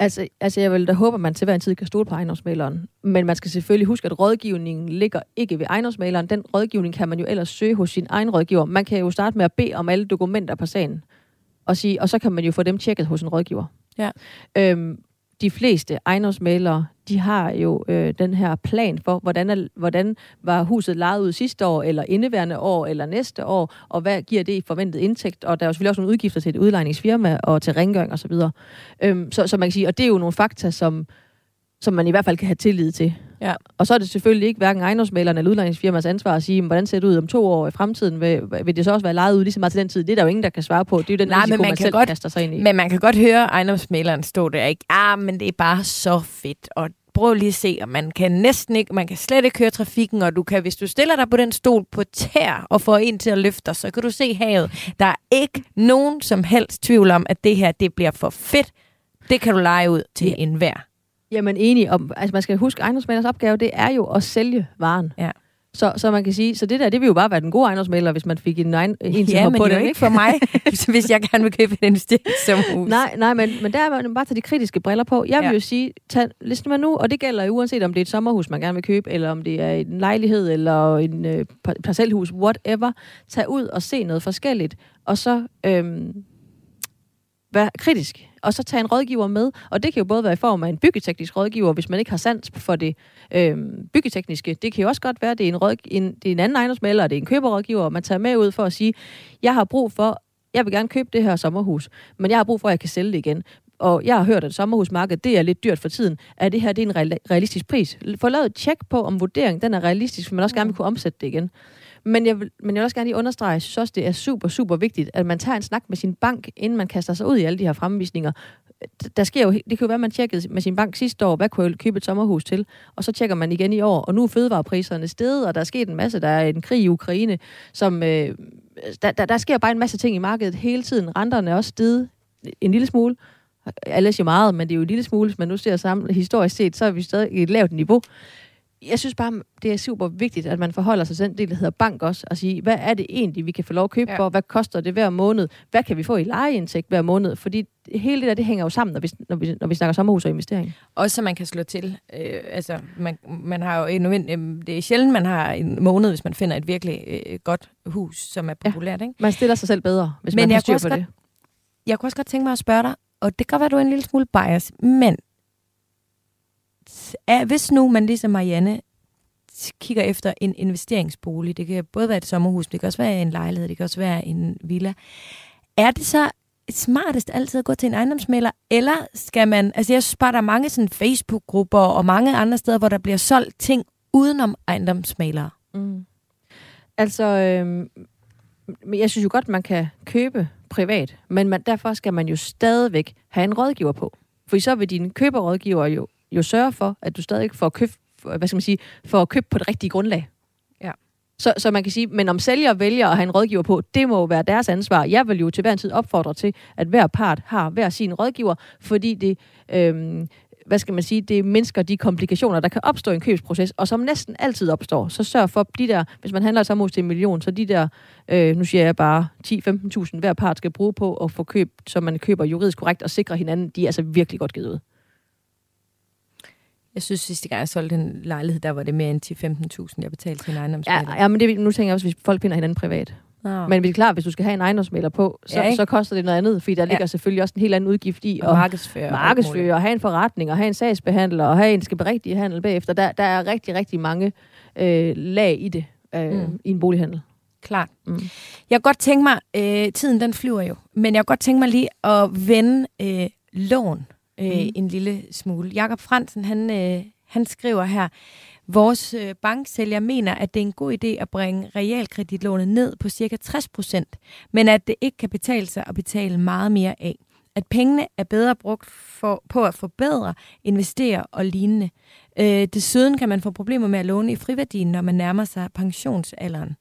C: Altså, altså jeg vil da håbe, at man til hver en tid kan stole på ejendomsmaleren. Men man skal selvfølgelig huske, at rådgivningen ligger ikke ved ejendomsmaleren. Den rådgivning kan man jo ellers søge hos sin egen rådgiver. Man kan jo starte med at bede om alle dokumenter på sagen. Og, sige, og så kan man jo få dem tjekket hos en rådgiver.
B: Ja.
C: Øhm, de fleste ejendomsmalere, de har jo øh, den her plan for, hvordan, er, hvordan var huset lejet ud sidste år, eller indeværende år, eller næste år, og hvad giver det i forventet indtægt, og der er jo selvfølgelig også nogle udgifter til et udlejningsfirma, og til rengøring osv. Øhm, så, så man kan sige, og det er jo nogle fakta, som, som man i hvert fald kan have tillid til.
B: Ja.
C: Og så er det selvfølgelig ikke hverken ejendomsmaleren eller udlejningsfirmas ansvar at sige, hvordan ser det ud om to år i fremtiden? Vil, vil det så også være lejet ud lige så meget til den tid? Det er der jo ingen, der kan svare på. Det er jo den
B: Nej,
C: risiko,
B: man
C: man,
B: kan
C: selv
B: godt-
C: kaster sig ind i.
B: Men man kan godt høre ejendomsmaleren stå der, ikke? Ah, men det er bare så fedt, og prøv lige at se, og man kan næsten ikke, man kan slet ikke høre trafikken, og du kan, hvis du stiller dig på den stol på tær og får en til at løfte dig, så kan du se havet. Der er ikke nogen som helst tvivl om, at det her, det bliver for fedt. Det kan du lege ud til
C: ja.
B: enhver.
C: Jamen enig om, altså man skal huske, ejendomsmalers opgave, det er jo at sælge varen.
B: Ja.
C: Så, så man kan sige, så det der, det vil jo bare være den gode ejendomsmaler, hvis man fik en, egen, en til
B: ja,
C: på
B: det ikke for mig, hvis jeg gerne vil købe en investeringssommerhus.
C: Nej, nej, men, men der er man bare tage de kritiske briller på. Jeg vil
B: Ja.
C: jo sige, tag, listen man nu, og det gælder jo uanset om det er et sommerhus, man gerne vil købe, eller om det er en lejlighed, eller en øh, par- parcelhus, whatever. Tag ud og se noget forskelligt, og så øhm, vær kritisk. Og så tage en rådgiver med, og det kan jo både være i form af en byggeteknisk rådgiver, hvis man ikke har sans for det øhm, byggetekniske. Det kan jo også godt være, at det er en, råd, en, det er en anden ejendomsmaler, og det er en køberrådgiver, og man tager med ud for at sige, jeg har brug for, jeg vil gerne købe det her sommerhus, men jeg har brug for, at jeg kan sælge det igen. Og jeg har hørt, at sommerhusmarkedet, det er lidt dyrt for tiden. Er det her det er en real- realistisk pris? Få lavet et tjek på, om vurderingen den er realistisk, for man også gerne vil kunne omsætte det igen. Men jeg, vil, men jeg vil også gerne lige understrege, jeg synes også, det er super, super vigtigt, at man tager en snak med sin bank, inden man kaster sig ud i alle de her fremvisninger. Der sker jo, det kan jo være, at man tjekkede med sin bank sidste år, hvad kunne jeg købe et sommerhus til? Og så tjekker man igen i år, og nu er fødevarepriserne steget, og der er sket en masse. Der er en krig i Ukraine, som... Øh, der, der, der sker bare en masse ting i markedet hele tiden. Renterne er også steget en lille smule. Alle siger meget, men det er jo en lille smule, hvis man nu ser sammen historisk set, så er vi stadig i et lavt niveau. Jeg synes bare, det er super vigtigt, at man forholder sig til den del, der hedder bank også, og sige, hvad er det egentlig, vi kan få lov at købe
B: Ja.
C: ja. for? Hvad koster det hver måned? Hvad kan vi få i lejeindtægt hver måned? Fordi hele det der, det hænger jo sammen, når vi, når vi, når vi snakker sommerhus og investering.
B: Også så man kan slå til. Øh, altså, man, man har jo en, øh, det er sjældent, man har en måned, hvis man finder et virkelig øh, godt hus, som er
C: Ja.
B: populært. Ikke?
C: Man stiller sig selv bedre, hvis
B: Men
C: man har styr på
B: også
C: det.
B: Jeg kunne også godt tænke mig at spørge dig, og det kan godt være, du er en lille smule bias, men er, hvis nu man ligesom Marianne kigger efter en investeringsbolig, det kan både være et sommerhus, det kan også være en lejlighed, det kan også være en villa, er det så smartest altid at gå til en ejendomsmælder, eller skal man, altså jeg synes bare, der er mange sådan Facebook-grupper og mange andre steder, hvor der bliver solgt ting udenom ejendomsmalere.
C: Mm. Altså, øhm, men jeg synes jo godt, man kan købe privat, men man, derfor skal man jo stadigvæk have en rådgiver på. For så vil din køberrådgiver jo, jo sørge for, at du stadig får købt, hvad skal man sige, får købt på det rigtige grundlag.
B: Ja.
C: Så, så man kan sige, men om sælger vælger at have en rådgiver på, det må jo være deres ansvar. Jeg vil jo til hver en tid opfordre til, at hver part har hver sin rådgiver, fordi det, øhm, hvad skal man sige, det mindsker de komplikationer, der kan opstå i en købsproces, og som næsten altid opstår. Så sørg for de der, hvis man handler et sommerhus til en million, så de der, øh, nu siger jeg bare 10-15.000 hver part skal bruge på at få købt, så man køber juridisk korrekt og sikrer hinanden, de er altså virkelig godt givet ud.
B: Jeg synes, sidste gang jeg solgte en lejlighed, der var det mere end 10-15.000, jeg betalte til en
C: Ja,
B: ejendomsmælder.
C: ja men det, nu tænker jeg også, hvis folk finder hinanden privat.
B: Nå.
C: Men det er klart, hvis du skal have en ejendomsmælder på, så,
B: Ja,
C: ja,
B: ikke?
C: så koster det noget andet, fordi der ligger selvfølgelig også en helt anden udgift i
B: og markedsføre. og muligt.
C: markedsføre, og have en forretning, og have en sagsbehandler, og have en skal berigtige handel bagefter. Der, der er rigtig, rigtig mange øh, lag i det, øh,
B: mm.
C: i en bolighandel.
B: Klart.
C: Mm.
B: Jeg kan godt tænke mig, øh, tiden den flyver jo, men jeg kan godt tænke mig lige at vende øh, lån øh, mm. En lille smule. Jakob Fransen, han, øh, han skriver her, vores øh, banksælger mener, at det er en god idé at bringe realkreditlånet ned på cirka 60 procent, men at det ikke kan betale sig at betale meget mere af. At pengene er bedre brugt for, på at forbedre, investere og lignende. Øh, desuden kan man få problemer med at låne i friværdien, når man nærmer sig pensionsalderen.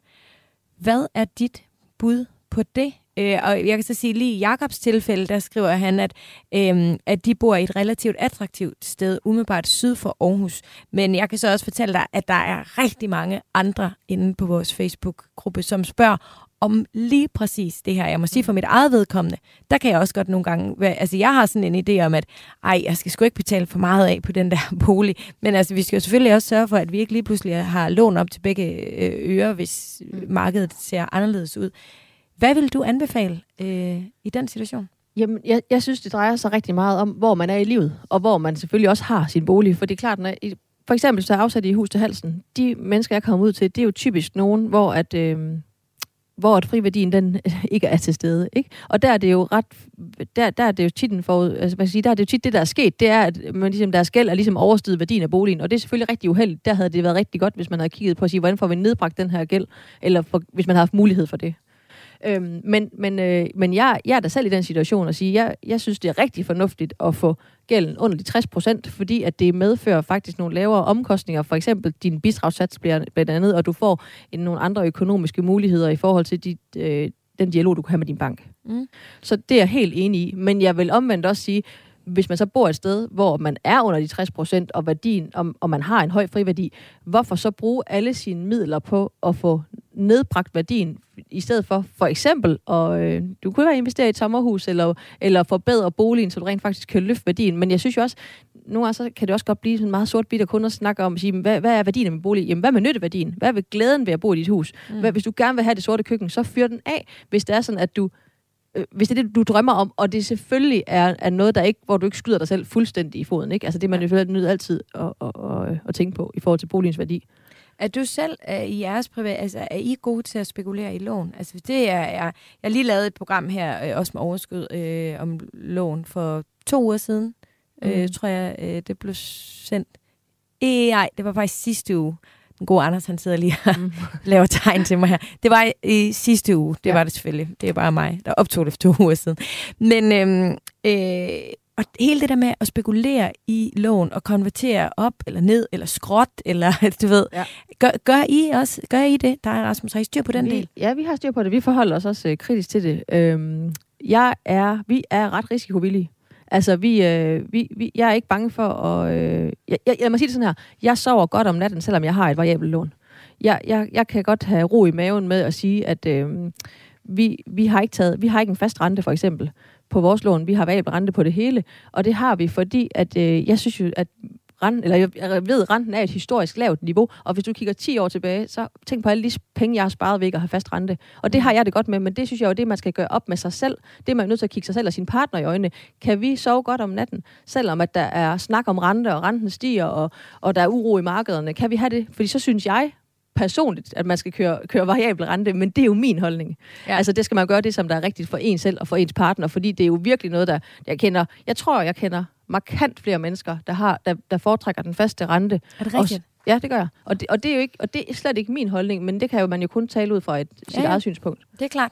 B: Hvad er dit bud på det? Øh, og jeg kan så sige, lige i Jakobs tilfælde, der skriver han, at, øh, at de bor i et relativt attraktivt sted, umiddelbart syd for Aarhus. Men jeg kan så også fortælle dig, at der er rigtig mange andre inde på vores Facebook-gruppe, som spørger, om lige præcis det her. Jeg må sige for mit eget vedkommende, der kan jeg også godt nogle gange, være, altså jeg har sådan en idé om, at ej, jeg skal sgu ikke betale for meget af på den der bolig, men altså vi skal jo selvfølgelig også sørge for, at vi ikke lige pludselig har lån op til begge øh, ører, hvis markedet ser anderledes ud. Hvad vil du anbefale øh, i den situation?
C: Jamen, jeg, jeg synes, det drejer sig rigtig meget om, hvor man er i livet, og hvor man selvfølgelig også har sin bolig. For det er klart, når, for eksempel så er afsat i hus til halsen, de mennesker, jeg kommer ud til, det er jo typisk nogen, hvor at... Øh, hvor at friværdien den øh, ikke er til stede. Ikke? Og der er det jo ret, der, der er det jo tit for, altså man kan sige, der er det jo tit det, der er sket, det er, at man ligesom, deres gæld er ligesom oversteget værdien af boligen, og det er selvfølgelig rigtig uheldigt. Der havde det været rigtig godt, hvis man havde kigget på at sige, hvordan får vi nedbragt den her gæld, eller for, hvis man havde haft mulighed for det. Øhm, men men, øh, men jeg, jeg er da selv i den situation at sige, jeg, jeg synes, det er rigtig fornuftigt at få gælden under de 60 procent, fordi at det medfører faktisk nogle lavere omkostninger. For eksempel din bidragssats bliver blandt andet, og du får en, nogle andre økonomiske muligheder i forhold til dit, øh, den dialog, du kan have med din bank. Mm. Så det er jeg helt enig i. Men jeg vil omvendt også sige, hvis man så bor et sted, hvor man er under de 60 procent, og værdien, og, og man har en høj friværdi, hvorfor så bruge alle sine midler på at få nedbragt værdien, i stedet for for eksempel, og øh, du kunne være investere i et sommerhus, eller, eller forbedre boligen, så du rent faktisk kan løfte værdien. Men jeg synes jo også, nogle gange så kan det også godt blive sådan meget at kun at snakke om, at sige, hvad, hvad er værdien af min bolig? Jamen, hvad med nytteværdien? Hvad er glæden ved at bo i dit hus? Mm. Hvad, hvis du gerne vil have det sorte køkken, så fyr den af, hvis det er sådan, at du øh, hvis det er det, du drømmer om, og det selvfølgelig er, er noget, der ikke, hvor du ikke skyder dig selv fuldstændig i foden. Ikke? Altså det man jo nødt altid at, at, at, at, tænke på i forhold til boligens værdi.
B: Er du selv er, i jeres privat, altså er I gode til at spekulere i lån? Altså det er, jeg, jeg lige lavet et program her, øh, også med overskud, øh, om lån for to uger siden, øh, mm. øh, tror jeg, øh, det blev sendt. Øh, nej, det var faktisk sidste uge. Den gode Anders, han sidder lige og mm. laver tegn til mig her. Det var i, sidste uge, det ja. var det selvfølgelig. Det er bare mig, der optog det for to uger siden. Men øhm, øh, og hele det der med at spekulere i lån og konvertere op eller ned eller skråt, eller du ved, ja. gør, gør, I også, gør I det? Der er Rasmus, har I styr på den
C: vi,
B: del?
C: Ja, vi har styr på det. Vi forholder os også øh, kritisk til det. Øhm, jeg er, vi er ret risikovillige. Altså, vi, øh, vi, vi, jeg er ikke bange for at... Øh, jeg, jeg, jeg må sige det sådan her. Jeg sover godt om natten, selvom jeg har et variabelt lån. Jeg, jeg, jeg kan godt have ro i maven med at sige, at øh, vi, vi, har ikke taget, vi har ikke en fast rente, for eksempel på vores lån. Vi har variabel rente på det hele, og det har vi, fordi at, øh, jeg synes jo, at renten, eller jeg ved, at renten er et historisk lavt niveau, og hvis du kigger 10 år tilbage, så tænk på alle de penge, jeg har sparet ved ikke at have fast rente. Og det har jeg det godt med, men det synes jeg jo, det man skal gøre op med sig selv. Det er man nødt til at kigge sig selv og sin partner i øjnene. Kan vi sove godt om natten, selvom at der er snak om rente, og renten stiger, og, og der er uro i markederne? Kan vi have det? Fordi så synes jeg, personligt, at man skal køre, køre variabel rente, men det er jo min holdning. Ja. Altså, det skal man gøre det, som der er rigtigt for en selv og for ens partner, fordi det er jo virkelig noget, der jeg kender. Jeg tror, jeg kender markant flere mennesker, der, har, der, der foretrækker den faste rente.
B: Er det rigtigt?
C: Og, ja, det gør jeg. Og det, og det er jo ikke, og det er slet ikke min holdning, men det kan jo man jo kun tale ud fra et, sit ja, eget synspunkt.
B: Det er klart.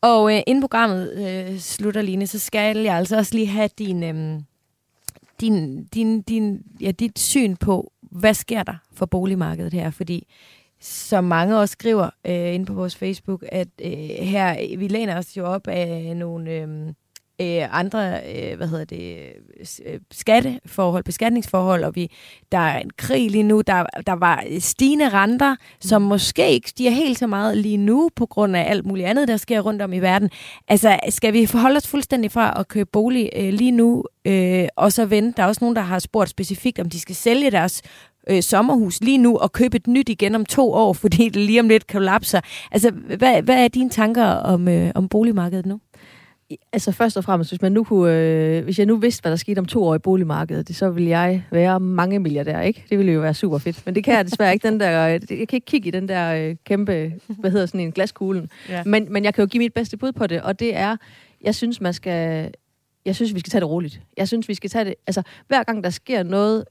B: Og øh, inden programmet øh, slutter, Line, så skal jeg altså også lige have din, øh, din, din, din, ja, dit syn på, hvad sker der for boligmarkedet her? Fordi som mange også skriver øh, inde på vores Facebook, at øh, her, vi læner os jo op af nogle øh, øh, andre, øh, hvad hedder det, øh, skatteforhold, beskatningsforhold, og vi, der er en krig lige nu, der, der var stigende renter, som måske ikke stiger helt så meget lige nu, på grund af alt muligt andet, der sker rundt om i verden. Altså, skal vi forholde os fuldstændig fra at købe bolig øh, lige nu, øh, og så vente? Der er også nogen, der har spurgt specifikt, om de skal sælge deres øh, sommerhus lige nu og købe et nyt igen om to år, fordi det lige om lidt kollapser. Altså, hvad, hvad er dine tanker om, øh, om boligmarkedet nu?
C: Altså først og fremmest, hvis, man nu kunne, øh, hvis jeg nu vidste, hvad der skete om to år i boligmarkedet, så ville jeg være mange milliardær, ikke? Det ville jo være super fedt. Men det kan jeg desværre ikke. Den der, jeg kan ikke kigge i den der øh, kæmpe, hvad hedder sådan en glaskuglen. Ja. Men, men jeg kan jo give mit bedste bud på det, og det er, jeg synes, man skal, jeg synes, vi skal tage det roligt. Jeg synes, vi skal tage det, altså hver gang der sker noget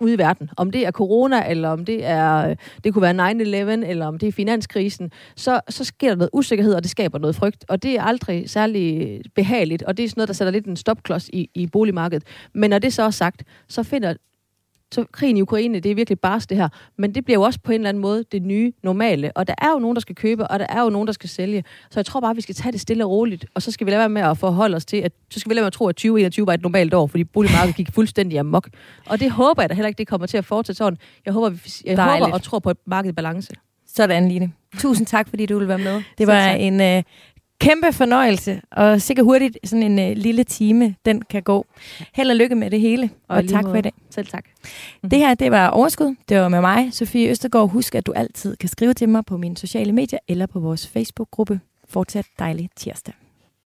C: ude i verden. Om det er corona, eller om det er øh, det kunne være 9-11, eller om det er finanskrisen, så, så sker der noget usikkerhed, og det skaber noget frygt. Og det er aldrig særlig behageligt, og det er sådan noget, der sætter lidt en stopklods i, i boligmarkedet. Men når det så er sagt, så finder så krigen i Ukraine, det er virkelig bare det her. Men det bliver jo også på en eller anden måde det nye normale. Og der er jo nogen, der skal købe, og der er jo nogen, der skal sælge. Så jeg tror bare, vi skal tage det stille og roligt. Og så skal vi lade være med at forholde os til, at så skal vi lade være med at tro, at 2021 var et normalt år, fordi boligmarkedet gik fuldstændig amok. Og det håber jeg da heller ikke, det kommer til at fortsætte sådan. Jeg håber, vi, jeg
B: Dejligt.
C: håber og tror på et marked i balance.
B: Sådan, Line. Tusind tak, fordi du ville være med. Det var en øh, kæmpe fornøjelse, og sikkert hurtigt sådan en øh, lille time, den kan gå. Held og lykke med det hele, og, og tak
C: måde.
B: for i dag.
C: Selv tak.
B: Det her, det var Overskud. Det var med mig, Sofie Østergaard. Husk, at du altid kan skrive til mig på mine sociale medier eller på vores Facebook-gruppe. Fortsat dejlig tirsdag.